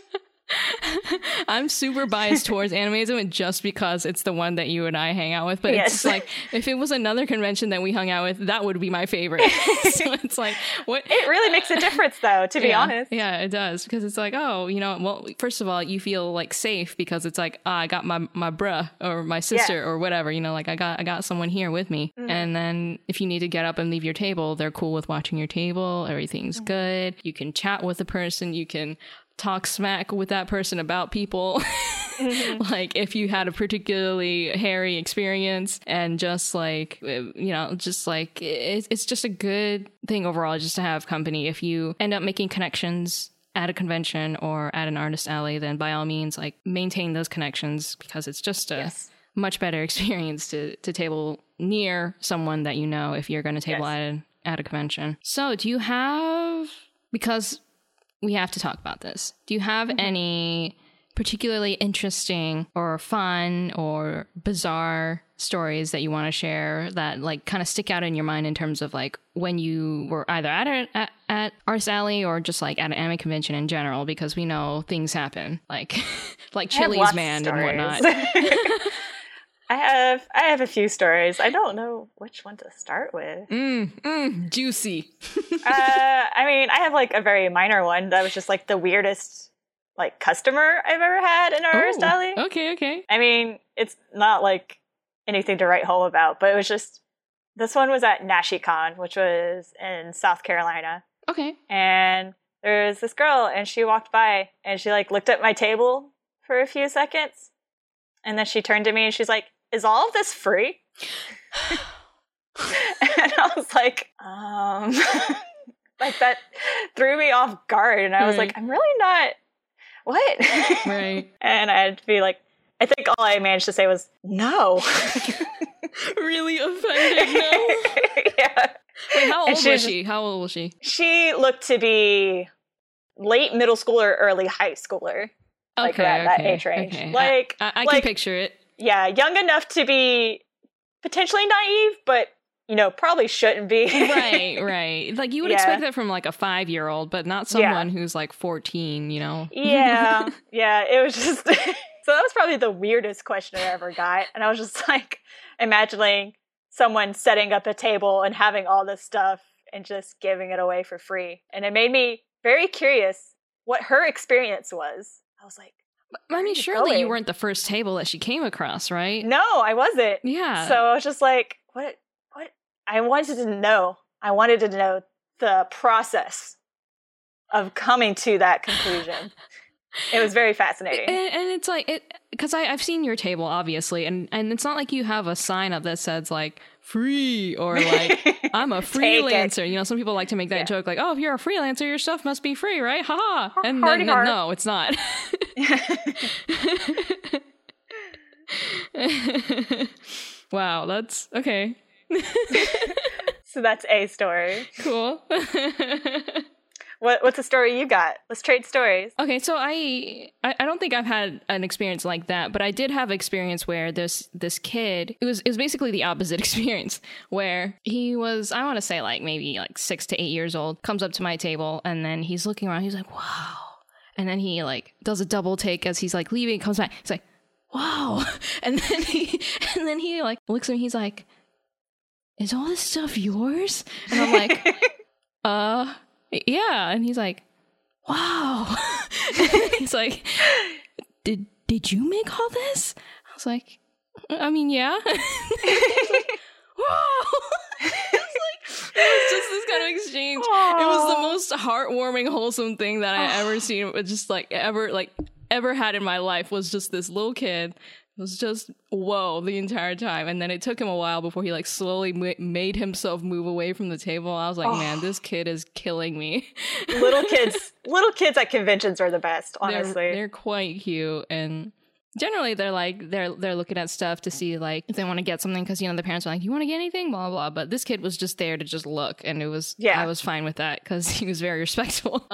I'm super biased towards animazement just because it's the one that you and I hang out with. But Yes. it's like if it was another convention that we hung out with, that would be my favorite. so it's like what It really makes a difference, though, to be yeah, honest. Yeah, it does because it's like, oh, you know, well, first of all, you feel like safe because it's like, ah, I got my my bruh or my sister or whatever, you know, like I got I got someone here with me. Mm-hmm. And then if you need to get up and leave your table, they're cool with watching your table. Everything's good. You can chat with the person. You can talk smack with that person about people. Mm-hmm. like if you had a particularly hairy experience and just like uh, you know just like it's, it's just a good thing overall just to have company if you end up making connections at a convention or at an artist alley then by all means like maintain those connections because it's just a Yes. much better experience to to table near someone that you know if you're going to table Yes. at a, at a convention so do you have because we have to talk about this. Do you have any particularly interesting or fun or bizarre stories that you want to share that like kind of stick out in your mind in terms of like when you were either at a, at, at Arts Alley or just like at an anime convention in general because we know things happen like like Chili's man and whatnot. I have I have a few stories. I don't know which one to start with. mm, mm, juicy. uh, I mean, I have like a very minor one that was just like the weirdest like customer I've ever had in our Oh, alley. okay, okay. I mean, it's not like anything to write home about, but it was just this one was at NashiCon, which was in South Carolina, Okay. and there was this girl, and she walked by, and she like looked at my table for a few seconds, and then she turned to me and she's like, "Is all of this free?" and I was like, um, like that threw me off guard, and I was like, I'm really not. What? Right. and I had to be like, I think all I managed to say was no. really offended. No. yeah. Wait, how old she was she? How old was she? She looked to be late middle schooler, early high schooler. Okay, Like that- that age range. okay. Like- I, I, I like- can picture it. Yeah, young enough to be potentially naive, but you know, probably shouldn't be. right, right. Like you would Yeah. expect that from like a five year old, but not Yeah. someone who's like fourteen. You know? yeah, yeah. It was just so that was probably the weirdest question I ever got, and I was just like imagining someone setting up a table and having all this stuff and just giving it away for free, and it made me very curious what her experience was. I was like, I mean, surely you weren't the first table that she came across, right? no, I wasn't. Yeah. So I was just like, what? What? I wanted to know. I wanted to know the process of coming to that conclusion. it was very fascinating. and, and it's like it because I've seen your table obviously, and and it's not like you have a sign up that says like free or like I'm a freelancer. You know, some people like to make that Yeah. joke, like, "Oh, if you're a freelancer, your stuff must be free, right?" Haha. Har- And then, har. no, it's not. wow, that's okay. so that's a story. Cool. What, what's a story you got? Let's trade stories. Okay, so I, I I don't think I've had an experience like that, but I did have experience where this this kid it was it was basically the opposite experience where he was I want to say like maybe like six to eight years old comes up to my table and then he's looking around he's like wow and then he like does a double take as he's like leaving comes back he's like wow and then he and then he like looks at me he's like is all this stuff yours and I'm like uh yeah. And he's like wow. He's like did did you make all this? I was like mm, i mean yeah. Wow. It was it was just this kind of exchange. It was the most heartwarming wholesome thing that i ever seen. It just like ever like ever had in my life was just this little kid was just whoa the entire time. And then it took him a while before he like slowly ma- made himself move away from the table. I was like man this kid is killing me. Little kids, little kids at conventions are the best. Honestly, they're, they're quite cute. And generally they're like they're they're looking at stuff to see like if they want to get something because you know the parents are like you want to get anything? Blah blah blah. But this kid was just there to just look. And it was Yeah. i was fine with that because he was very respectful.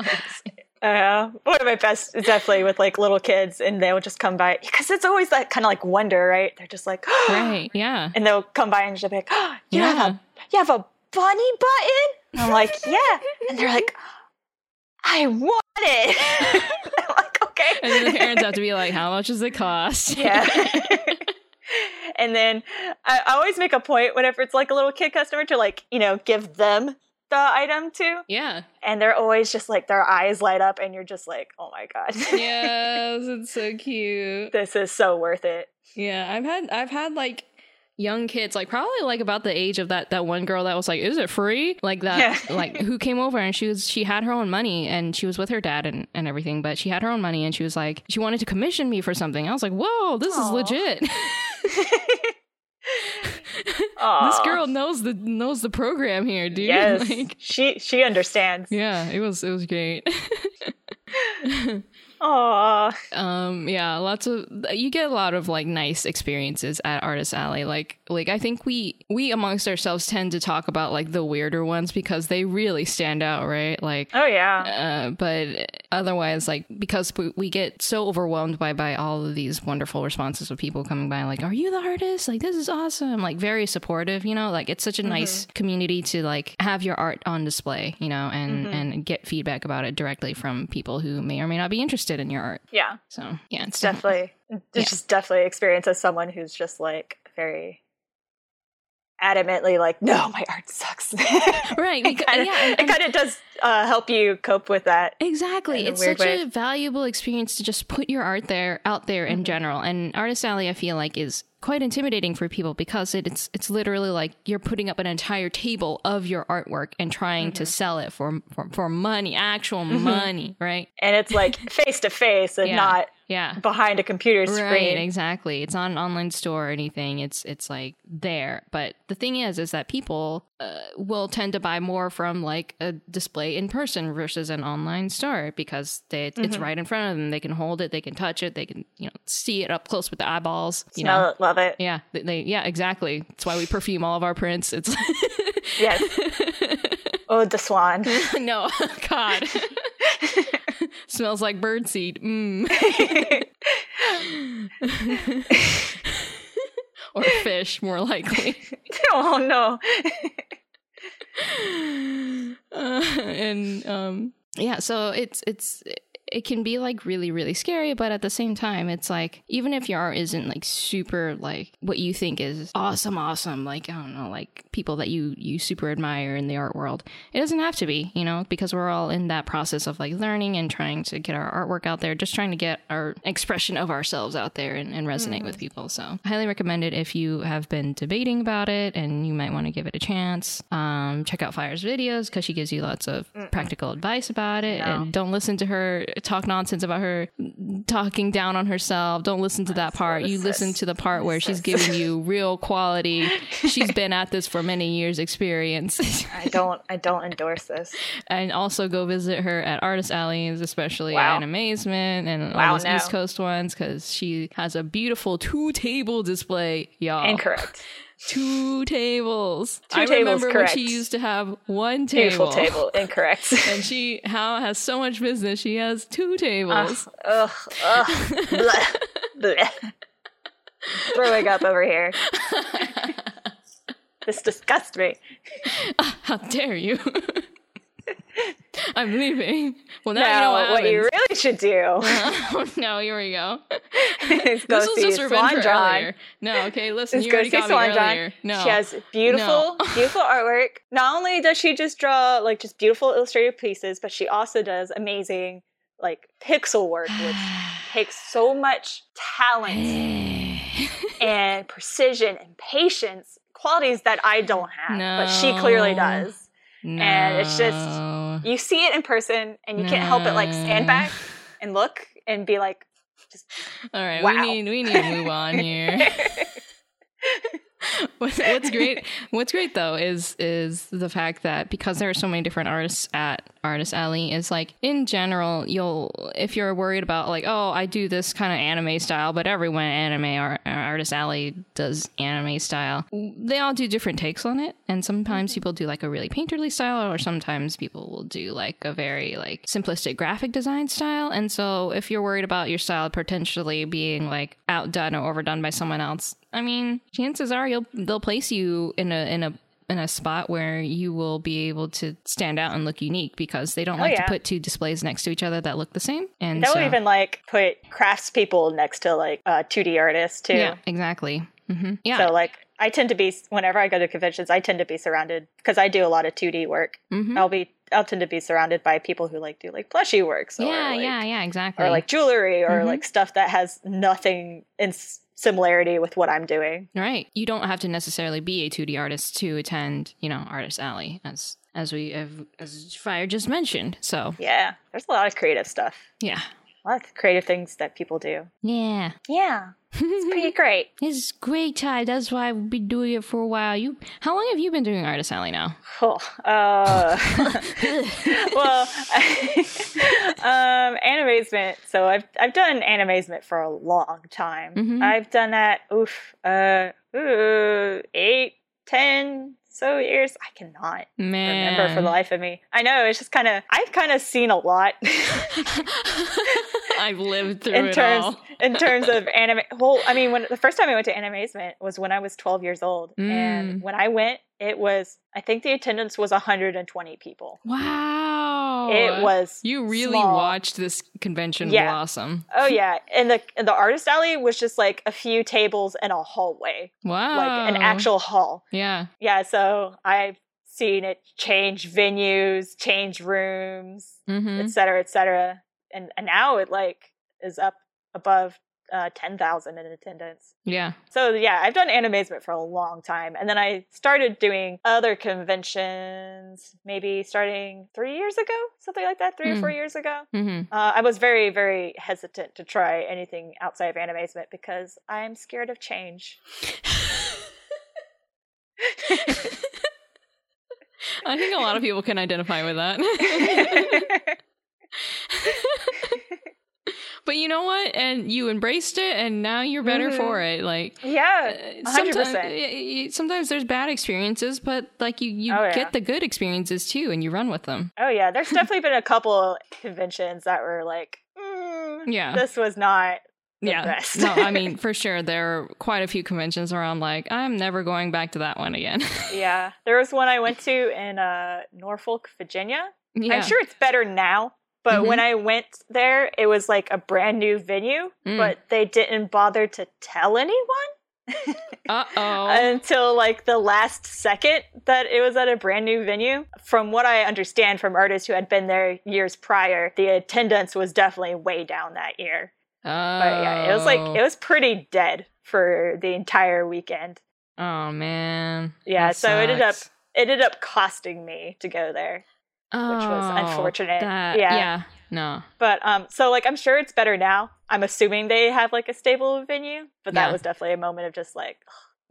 Uh, one of my best is definitely with like little kids, and they'll just come by because it's always that kind of like wonder, right? They're just like, right yeah and they'll come by and just be like, oh, you Yeah. have a you have a bunny button? And I'm like, yeah, and they're like, I want it. I'm like, okay. And then the parents have to be like, how much does it cost? Yeah. and then I always make a point whenever it's like a little kid customer to like, you know, give them the item too. yeah. And they're always just like their eyes light up and you're just like, oh my God. Yes, it's so cute. this is so worth it. Yeah, I've had I've had like young kids, like probably like about the age of that that one girl that was like, "Is it free?" Like that, Yeah. like who came over and she was she had her own money and she was with her dad and and everything, but she had her own money and she was like she wanted to commission me for something. I was like, "Whoa, this is legit." this girl knows the knows the program here, dude. Yes. Like, she she understands. yeah, it was it was great. Aw. um yeah lots of you get a lot of like nice experiences at artist alley like like i think we we amongst ourselves tend to talk about like the weirder ones because they really stand out right like Oh yeah. uh, but otherwise like because we, we get so overwhelmed by by all of these wonderful responses of people coming by like are you the artist? Like this is awesome. Like very supportive you know? Like it's such a mm-hmm. nice community to like have your art on display you know and mm-hmm. and get feedback about it directly from people who may or may not be interested in your art. Yeah. so yeah it's Definitely. It's just definitely experience as someone who's just like very adamantly like, no, my art sucks. right it kind of yeah and- it and- kind of does uh, help you cope with that. Exactly. in a It's such way. a valuable experience to just put your art there out there Mm-hmm. in general. And Artist Alley I feel like is quite intimidating for people because it, it's it's literally like you're putting up an entire table of your artwork and trying Mm-hmm. to sell it for for, for money, actual money, right? And it's like face to face and Yeah. not Yeah. behind a computer screen Right, exactly. It's not an online store or anything. It's it's like there. But the thing is, is that people uh, will tend to buy more from like a display in person versus an online store because they, Mm-hmm. it's right in front of them. They can hold it, they can touch it, they can you know see it up close with the eyeballs. You Smell know, it, love it. yeah, they, they yeah, exactly. That's why we perfume all of our prints. It's Yes. oh, the swan. no, God, smells like birdseed. Mm. or fish, more likely. oh no. uh, and um yeah so it's it's it can be like really really scary but at the same time it's like even if your art isn't like super like what you think is awesome awesome like i don't know like people that you you super admire in the art world it doesn't have to be you know because we're all in that process of like learning and trying to get our artwork out there just trying to get our expression of ourselves out there and, and resonate with people so. I highly recommend it if you have been debating about it and you might want to give it a chance. Um, check out fire's videos because she gives you lots of practical advice about it No. and don't listen to her talk nonsense about her talking down on herself don't listen to that part you listen to the part where she's giving you real quality she's been at this for many years experience I don't I don't endorse this. and also go visit her at artist alleys especially Wow. at animazement and all Wow, those no. east coast ones because she has a beautiful two table display y'all Incorrect. Two tables Two i tables, remember when correct. she used to have one table Beautiful table. Incorrect. and she how has so much business she has two tables ah, ugh, ugh, bleh, bleh. Throwing up over here. this disgusts me. Ah, how dare you i'm leaving well now Now, you know what, what you really should do oh, no here we go go this was just revenge earlier. No, okay, listen, Is you already got me Swan John. earlier. No, She has beautiful, beautiful artwork. Not only does she just draw like just beautiful illustrated pieces, but she also does amazing like pixel work, which takes so much talent and precision and patience, qualities that I don't have, but she clearly does. No. and it's just- You see it in person, and you can't help but like stand back and look and be like, All right, Wow. we need we need to move on here. What- what's great what's great though is is the fact that because there are so many different artists at artist alley is like in general you'll if you're worried about like oh i do this kind of anime style but everyone anime or artist alley does anime style they all do different takes on it. And sometimes mm-hmm. people do like a really painterly style or sometimes people will do like a very like simplistic graphic design style. And so if you're worried about your style potentially being like outdone or overdone by someone else I mean, chances are you'll they'll place you in a in a in a spot where you will be able to stand out and look unique because they don't Oh, like yeah. to put two displays next to each other that look the same. And They'll so, even like put craftspeople next to like uh, 2D artists too. yeah, exactly. hmm Yeah. So like I tend to be whenever I go to conventions, I tend to be surrounded because I do a lot of 2D work. hmm I'll be I'll tend to be surrounded by people who like do like plushie works. Or, yeah, like, yeah, yeah, exactly. Or like jewelry or Mhm. like stuff that has nothing in similarity with what I'm doing. Right. You don't have to necessarily be a 2D artist to attend, you know, Artist Alley, as as we have, as Fire just mentioned. So Yeah, there's a lot of creative stuff. yeah, A lot of creative things that people do. yeah, Yeah, it's pretty great. it's great time. That's why I've been doing it for a while. You, how long have you been doing Artist Alley now? Oh, Uh, well, um, animazement. So I've I've done animazement for a long time. Mhm. I've done that. Oof. Uh, ooh, eight, ten so years. I cannot Man, remember for the life of me. I know it's just kind of. I've kind of seen a lot I've lived through in it terms all. in terms of anime. Well, I mean, when the first time I went to animazement was when I was 12 years old, Mm. and when I went, it was I think the attendance was 120 people. Wow, It was You really small. watched this convention Yeah. blossom. Oh yeah, and the and the artist alley was just like a few tables and a hallway, Wow, like an actual hall. Yeah. Yeah, so I've seen it change venues, change rooms, Mm-hmm. et cetera, et cetera, and and now it like is up above uh, ten thousand in attendance. Yeah. So yeah, I've done animazement for a long time, and then I started doing other conventions, maybe starting three years ago, something like that, three or Mm. four years ago. Mm-hmm. Uh, I was very, very hesitant to try anything outside of animazement because I'm scared of change. I think a lot of people can identify with that. but you know what? And you embraced it, and now you're better Mhm. for it. Like, yeah, uh, 100%. sometimes, sometimes there's bad experiences, but like you, you Oh, yeah. get the good experiences too, and you run with them. oh yeah. There's definitely been a couple conventions that were like, mm, Yeah. this was not the yeah. best. no, I mean, for sure, there are quite a few conventions where I'm like, I'm never going back to that one again. yeah, there was one I went to in uh, Norfolk, Virginia. yeah. I'm sure it's better now. But when I went there, it was like a brand new venue, Mm. but they didn't bother to tell anyone. Uh oh. until like the last second that it was at a brand new venue. From what I understand from artists who had been there years prior, the attendance was definitely way down that year. But yeah, it was like it was pretty dead for the entire weekend. Oh man. Yeah, That so it ended up it ended up costing me to go there, which was Oh, unfortunate. That, yeah. yeah. No. But um so like I'm sure it's better now. I'm assuming they have like a stable venue, but that Yeah. was definitely a moment of just like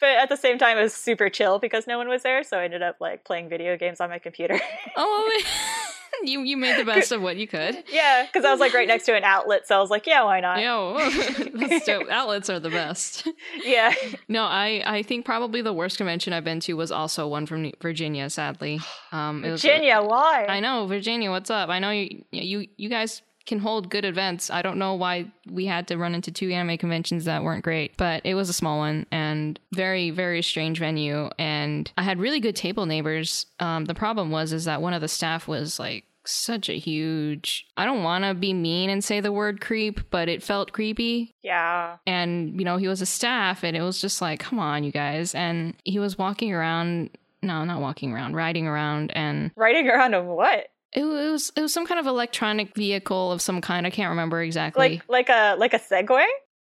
but at the same time it was super chill because no one was there, so I ended up like playing video games on my computer. Oh, you you made the best of what you could. yeah, because I was like right next to an outlet, so I was like, yeah, why not? Yeah, that's dope. Outlets are the best. Yeah. No, I I think probably the worst convention I've been to was also one from Virginia. Sadly, um, Virginia, why? I know Virginia. What's up? I know you you you guys can hold good events. I don't know why we had to run into two anime conventions that weren't great, but it was a small one and very very strange venue. And I had really good table neighbors. Um, the problem was is that one of the staff was like such a huge. I don't want to be mean and say the word creep, but it felt creepy Yeah. and you know he was a staff and it was just like come on you guys and he was walking around no not walking around riding around and Riding around on what? It was it was some kind of electronic vehicle of some kind i can't remember exactly Like like a like a Segway?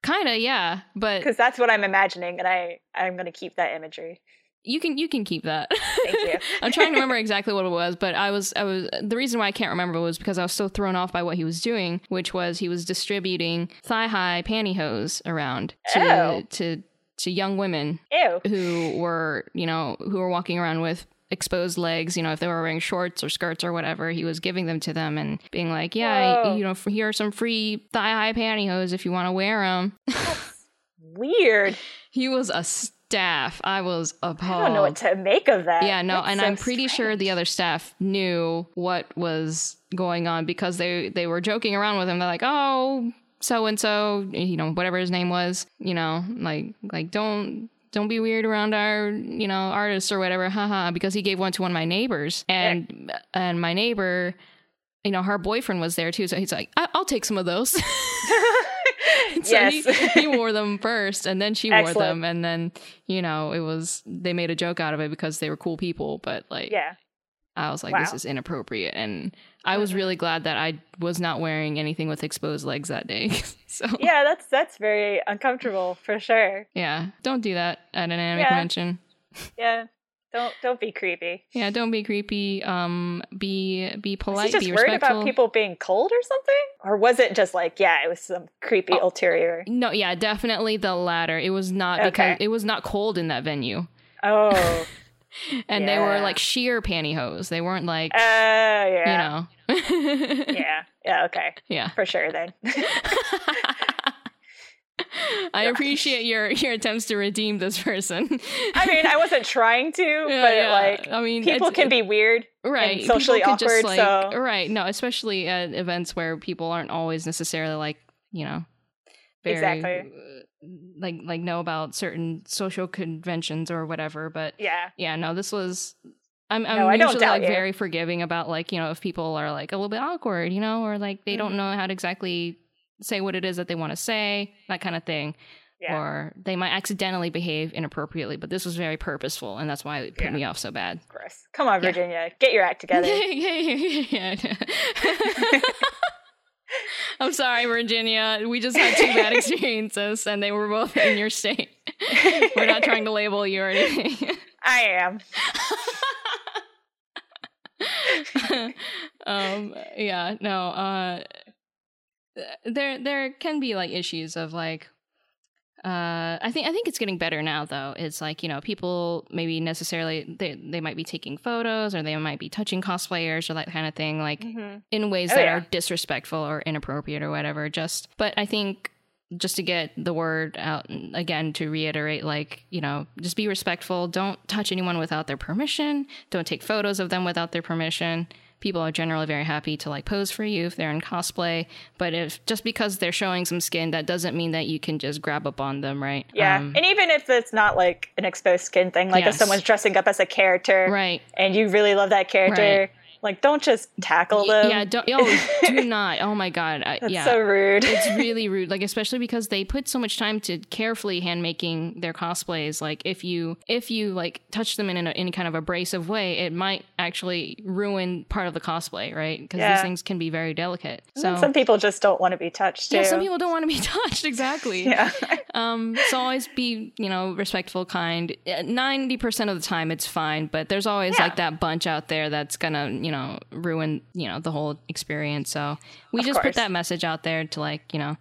kind of yeah but Because that's what I'm imagining, and I I'm gonna keep that imagery. you can you can keep that Thank you. i'm trying to remember exactly what it was but i was i was the reason why i can't remember was because i was so thrown off by what he was doing which was he was distributing thigh-high pantyhose around to Oh. to to young women Ew. who were, you know, who were walking around with exposed legs, you know, if they were wearing shorts or skirts or whatever, he was giving them to them and being like, yeah, Whoa. you know, f- here are some free thigh high pantyhose if you want to wear them. Weird. he was a staff. I was appalled. I don't know what to make of that. yeah, no, That's and so I'm pretty sure the other staff knew what was going on because they they were joking around with him. They're like, "Oh, so and so, you know, whatever his name was, you know, like like don't don't be weird around our, you know, artists or whatever, haha, because he gave one to one of my neighbors. And and my neighbor, you know, her boyfriend was there too. So he's like, I- will take some of those. so yes. he, he, wore them first and then she Excellent. wore them. And then, you know, it was, they made a joke out of it because they were cool people. But like, yeah. I was like, Wow. this is inappropriate. And I was really glad that I was not wearing anything with exposed legs that day. so, yeah. That's that's very uncomfortable for sure. Yeah, don't do that at an anime Yeah. convention. Yeah. Don't don't be creepy. Yeah, don't be creepy. Um, be be Was polite. he just worried about people being cold or something? Or was it just like, yeah, it was some creepy Oh. ulterior? No, yeah, definitely the latter. It was not Okay. because it was not cold in that venue, Oh. and they were like sheer pantyhose. They weren't like Uh, yeah. you know. Yeah. Yeah, okay. yeah. For sure then. I appreciate your your attempts to redeem this person. I mean, I wasn't trying to, Yeah, but yeah. like I mean, people can be weird. right and socially people awkward, so- right no especially at events where people aren't always necessarily like you know very Exactly. Like like know about certain social conventions or whatever but Yeah. yeah no this was i'm, I'm No, usually like you. very forgiving about like you know if people are like a little bit awkward you know or like they don't Mhm. know how to exactly say what it is that they want to say that kind of thing Yeah. or they might accidentally behave inappropriately but this was very purposeful and that's why it put Yeah. me off so bad Gross. Come on, Yeah. Virginia. Get your act together. yeah, yeah, yeah, yeah. I'm sorry, Virginia. We just had two bad experiences, and they were both in your state. We're not trying to label you or anything. I am. um, yeah, no. Uh, there, there can be like issues of like. Uh, I think I think it's getting better now though. It's like you know people maybe necessarily they they might be taking photos or they might be touching cosplayers or that kind of thing. Like Mhm. in ways Oh, that yeah. are disrespectful or inappropriate or whatever. Just, but I think just to get the word out again to reiterate, like you know, just be respectful. Don't touch anyone without their permission. Don't take photos of them without their permission. People are generally very happy to like pose for you if they're in cosplay, but if just because they're showing some skin, that doesn't mean that you can just grab up on them, right? Yeah. Um, and even if it's not like an exposed skin thing, like Yes. if someone's dressing up as a character right. and you really love that character, like don't just tackle them. Yeah. Don't. Oh, do not. Oh my god. I, That's yeah. so rude. it's really rude like especially because they put so much time to carefully hand making their cosplays like if you if you like touch them in an, any kind of abrasive way it might actually ruin part of the cosplay right because Yeah. these things can be very delicate And so some people just don't want to be touched too. yeah some people don't want to be touched exactly yeah. um so always be you know respectful kind Uh, 90% of the time it's fine but there's always Yeah. like that bunch out there that's gonna you know ruin you know the whole experience so we Of just course. put that message out there to like you know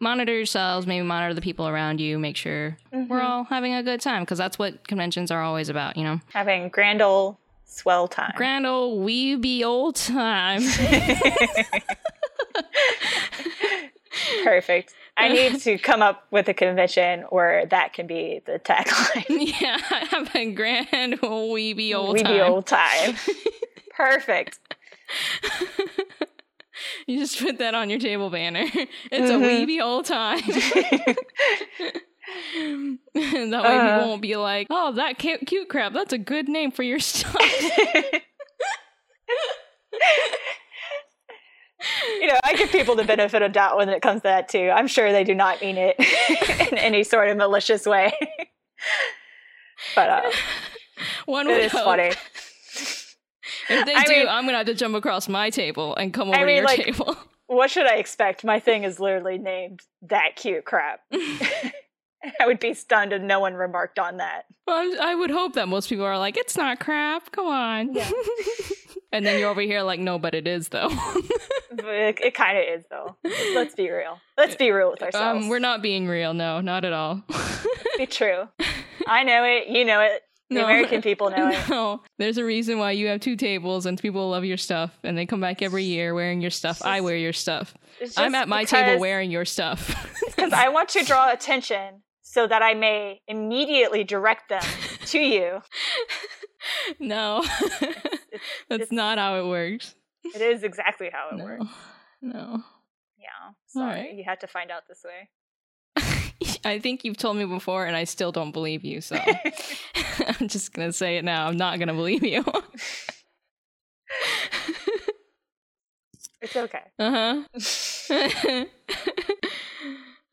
monitor yourselves maybe monitor the people around you make sure Mm-hmm. we're all having a good time because that's what conventions are always about you know Having grand old swell time. grand old weeby old time Perfect. I need to come up with a convention where that can be the tagline. yeah I have a grand weeby old we time old time. Perfect. You just put that on your table banner. It's a Mhm. weeby old time. that way Uh. we won't be like, oh, that cute, cute crap. That's a good name for your stuff. You know, I give people the benefit of doubt when it comes to that too. I'm sure they do not mean it in any sort of malicious way. but uh, One would it is hope. funny. If they I do, mean- I'm gonna have to jump across my table and come over I to your like- table. What should I expect? My thing is literally named that cute crap. I would be stunned if no one remarked on that. Well, I would hope that most people are like, it's not crap. Come on. Yeah. And then you're over here like, no, but it is though. It, it kind of is though. Let's be real. Let's be real with ourselves. um, we're not being real. No, not at all. be true. I know it. You know it. The No. American people know it. No, there's a reason why you have two tables and people love your stuff and they come back every year wearing your stuff. I wear your stuff. I'm at my because- table wearing your stuff. because I want to draw attention so that I may immediately direct them to you. no, that's it's- not how it works. It is exactly how it No, works. no. Yeah. Sorry, right. you had to find out this way. I think you've told me before, and I still don't believe you. So I'm just gonna say it now. I'm not gonna believe you. it's okay. Uh huh.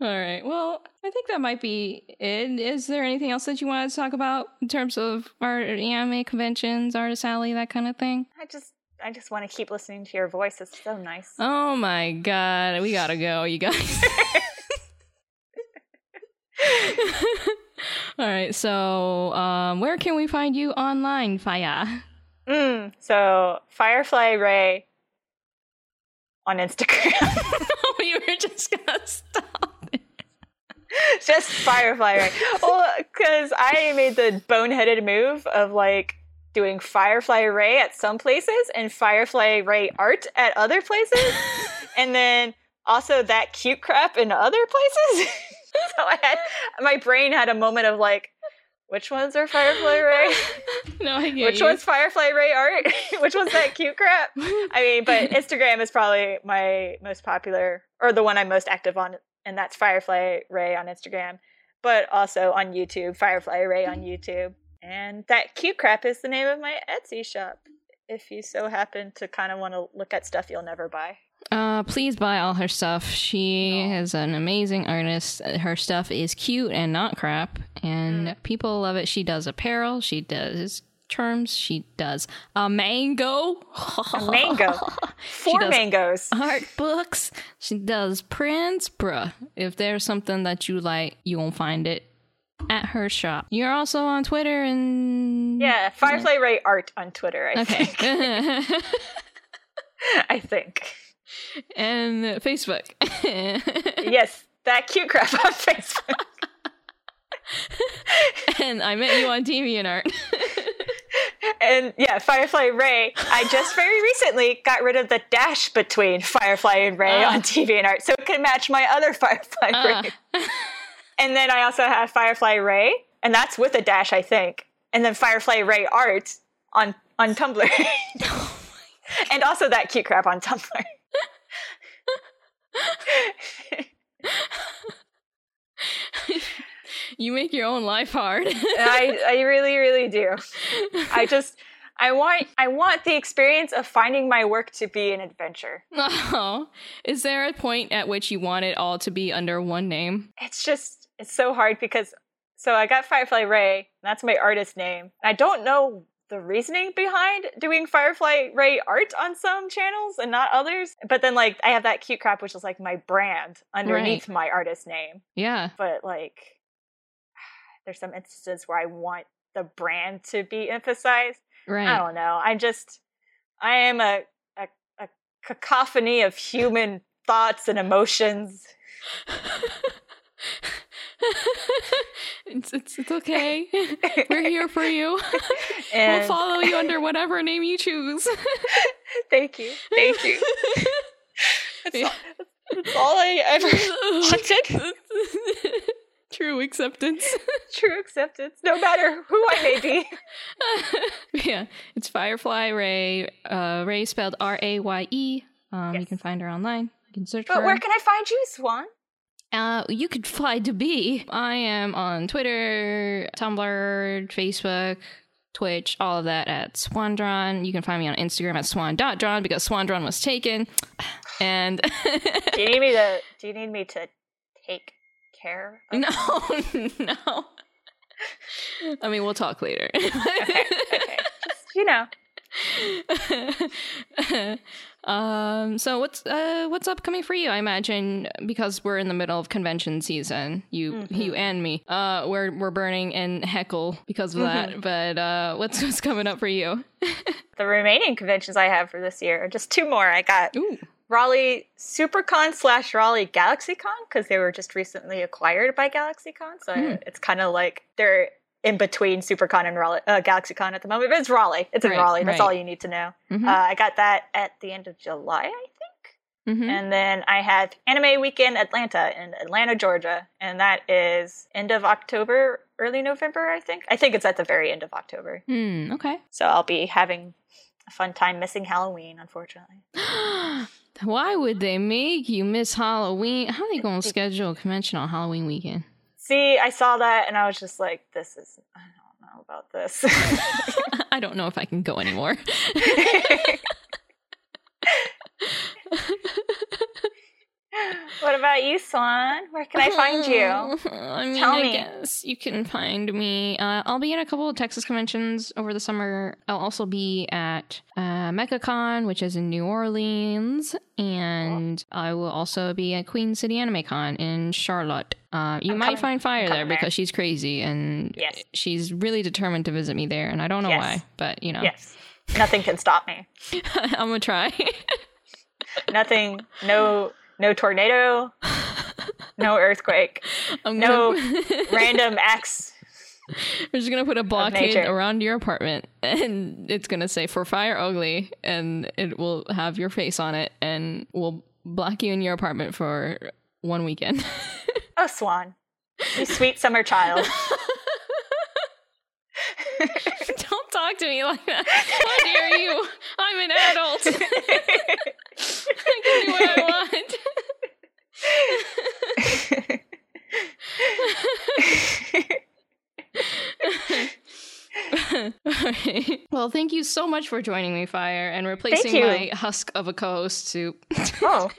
All right. Well, I think that might be it. Is there anything else that you wanted to talk about in terms of art, anime conventions, Artist Alley, that kind of thing? I just, I just want to keep listening to your voice. It's so nice. Oh my god, we gotta go, you guys. All right. So, um, where can we find you online, Faya? Mm, so Firefly Ray on Instagram. you were just gonna stop. Just Firefly Ray. Well, because I made the boneheaded move of like doing Firefly Ray at some places and Firefly Ray art at other places, and then also that cute crap in other places. so I had my brain had a moment of like, which ones are Firefly Ray? no, I get Which you. one's Firefly Ray art? which one's that cute crap? I mean, but Instagram is probably my most popular or the one I'm most active on, and that's Firefly Raye on Instagram. But also on YouTube, Firefly Raye on YouTube. And that cute crap is the name of my Etsy shop. If you so happen to kind of want to look at stuff you'll never buy. Uh, please buy all her stuff. She is an amazing artist. Her stuff is cute and not crap, and Mm. people love it. She does apparel. She does terms. She does a mango. A mango. Four mangoes. art books. She does prints, bruh. If there's something that you like, you won't find it at her shop. You're also on Twitter and Yeah, Firefly Raye art on Twitter, I think. Okay. I think. and Facebook. Yes, that cute crap on Facebook. and I met you on DeviantArt. And yeah, Firefly Raye. I just very recently got rid of the dash between Firefly and Raye Ah. on TV and art, so it can match my other Firefly Ah. Raye. And then I also have Firefly Raye, and that's with a dash, I think. And then Firefly Raye art on on Tumblr, and also that cute crap on Tumblr. You make your own life hard. I I really really do. I just I want I want the experience of finding my work to be an adventure. oh, is there a point at which you want it all to be under one name? it's just it's so hard because so I got Firefly Raye, that's my artist name. I don't know the reasoning behind doing Firefly Raye art on some channels and not others. But then like I have that cute crap which is like my brand underneath my artist name. Yeah. But like there's some instances where I want the brand to be emphasized. I don't know. I'm just I am a a, a cacophony of human thoughts and emotions. it's, it's it's okay. We're here for you. And we'll follow you under whatever name you choose. Thank you. Thank you. That's, Yeah. all, that's all I ever wanted. True acceptance. True acceptance, no matter who I may be. yeah, it's Firefly Raye. Uh, Raye spelled R A Y E. Um, You can find her online. You can search But where her. can I find you, Swan? Uh, you could fly to be. I am on Twitter, Tumblr, Facebook, Twitch, all of that at Swandron. You can find me on Instagram at swan.dron because Swandron was taken. And Do you need me to? Do you need me to take care? No, no. I mean, we'll talk later. Okay, okay. Just you know. um so what's uh what's upcoming for you i imagine because we're in the middle of convention season you Mm-hmm. you and me uh we're we're burning in heckle because of that Mm-hmm. but uh what's what's coming up for you The remaining conventions I have for this year are just two more. I got ooh Raleigh SuperCon slash Raleigh GalaxyCon because they were just recently acquired by GalaxyCon. So Hmm. it's kind of like they're in between SuperCon and Raleigh, uh, GalaxyCon at the moment. But it's Raleigh. It's in Right, Raleigh. That's right. all you need to know. Mhm. Uh, I got that at the end of July, I think. Mhm. And then I have Anime Weekend Atlanta in Atlanta, Georgia. And that is end of October, early November, I think. I think it's at the very end of October. Hmm, okay So I'll be having a fun time missing Halloween, unfortunately. why would they make you miss halloween how are they gonna schedule a convention on halloween weekend See, I saw that and I was just like, this is, I don't know about this. I don't know if I can go anymore. what about you, Swan? Where can I find you? I mean, Tell I me. guess you can find me. Uh, I'll be in a couple of Texas conventions over the summer. I'll also be at uh, MechaCon, which is in New Orleans, and I will also be at Queen City Anime Con in Charlotte. Uh, you I'm might coming- find Fire there coming there. because she's crazy and Yes. she's really determined to visit me there, and I don't know Yes. why, but you know, Yes. Nothing can stop me. I'm gonna try. Nothing, no no tornado, no earthquake, I'm No gonna- random acts. We're just gonna put a blockade around your apartment, and it's gonna say "for fire ugly," and it will have your face on it, and we'll block you in your apartment for one weekend. Oh, Swan. You sweet summer child. Don't talk to me like that. How dare you? I'm an adult. I can do what I want. Well, thank you so much for joining me, Fire, and replacing my husk of a co-host to. oh,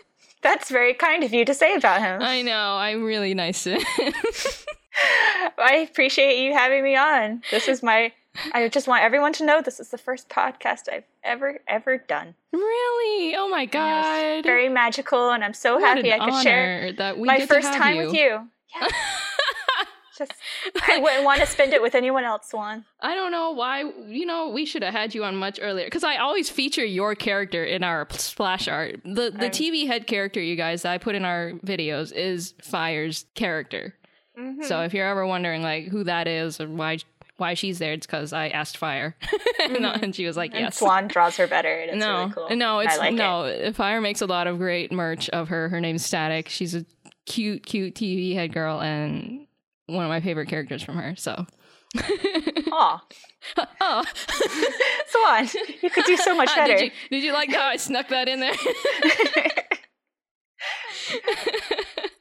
that's very kind of you to say about him. I know, I'm really nice to him. I appreciate you having me on. This is my. I just want everyone to know this is the first podcast I've ever ever done. really? Oh my god! very magical, and I'm so What happy I could share that we my first time with you. Yeah, just I wouldn't want to spend it with anyone else, Swan. I don't know why. You know, we should have had you on much earlier because I always feature your character in our splash art. The the I'm- TV head character, you guys, that I put in our videos is Fire's character. Mhm. So if you're ever wondering like who that is or why why she's there, it's because I asked Fire, mm-hmm. and, and she was like, and "Yes." Swan draws her better. And it's no, really cool. no, it's I like no. It. Fire makes a lot of great merch of her. Her name's Static. She's a cute, cute TV head girl and one of my favorite characters from her. So, Aw, oh, Swan, you could do so much better. did you did you like how I snuck that in there?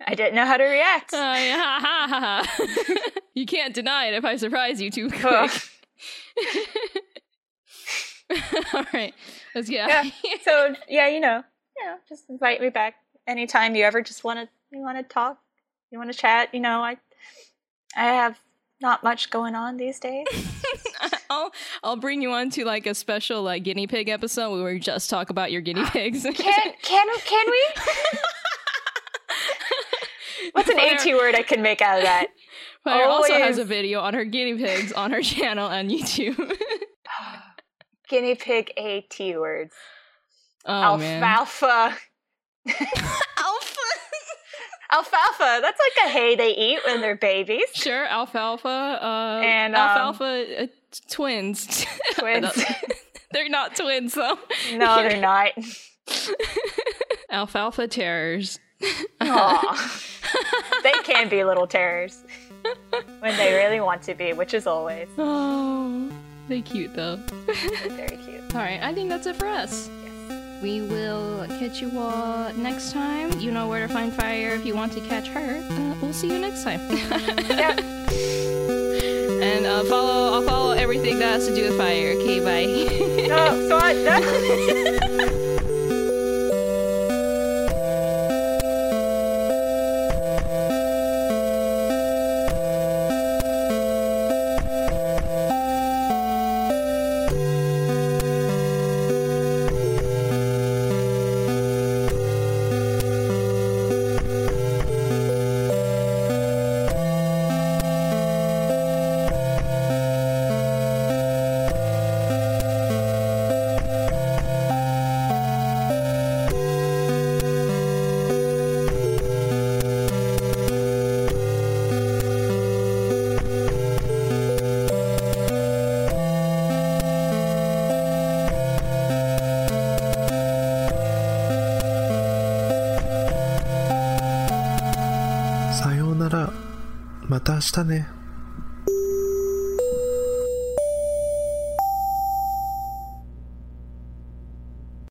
I didn't know how to react. Oh, yeah, ha, ha, ha, you can't deny it if I surprise you too quick. All right, let's get Yeah. out of here. so yeah, you know, you know, just invite me back anytime you ever just want to you want to talk, you want to chat. You know, I I have not much going on these days. I'll I'll bring you on to like a special like guinea pig episode where we just talk about your guinea pigs. Can can can we? An AT word I can make out of that? Fire also has a video on her guinea pigs on her channel on YouTube. Guinea pig AT words. oh. Alfalfa. Alpha. Alfalfa. That's like a hay they eat when they're babies. Sure, alfalfa. Uh, And, um, alfalfa uh, twins. Twins. They're not twins though. no, they're not. Alfalfa terrors. Aw. They can be little terrors when they really want to be, which is always Oh, they cute though. very cute. All right, I think that's it for us. We will catch you all next time. You know where to find Fire if you want to catch her. Uh, we'll see you next time. Yeah. And uh, follow, I'll follow everything that has to do with Fire. Okay, bye. No, so I,「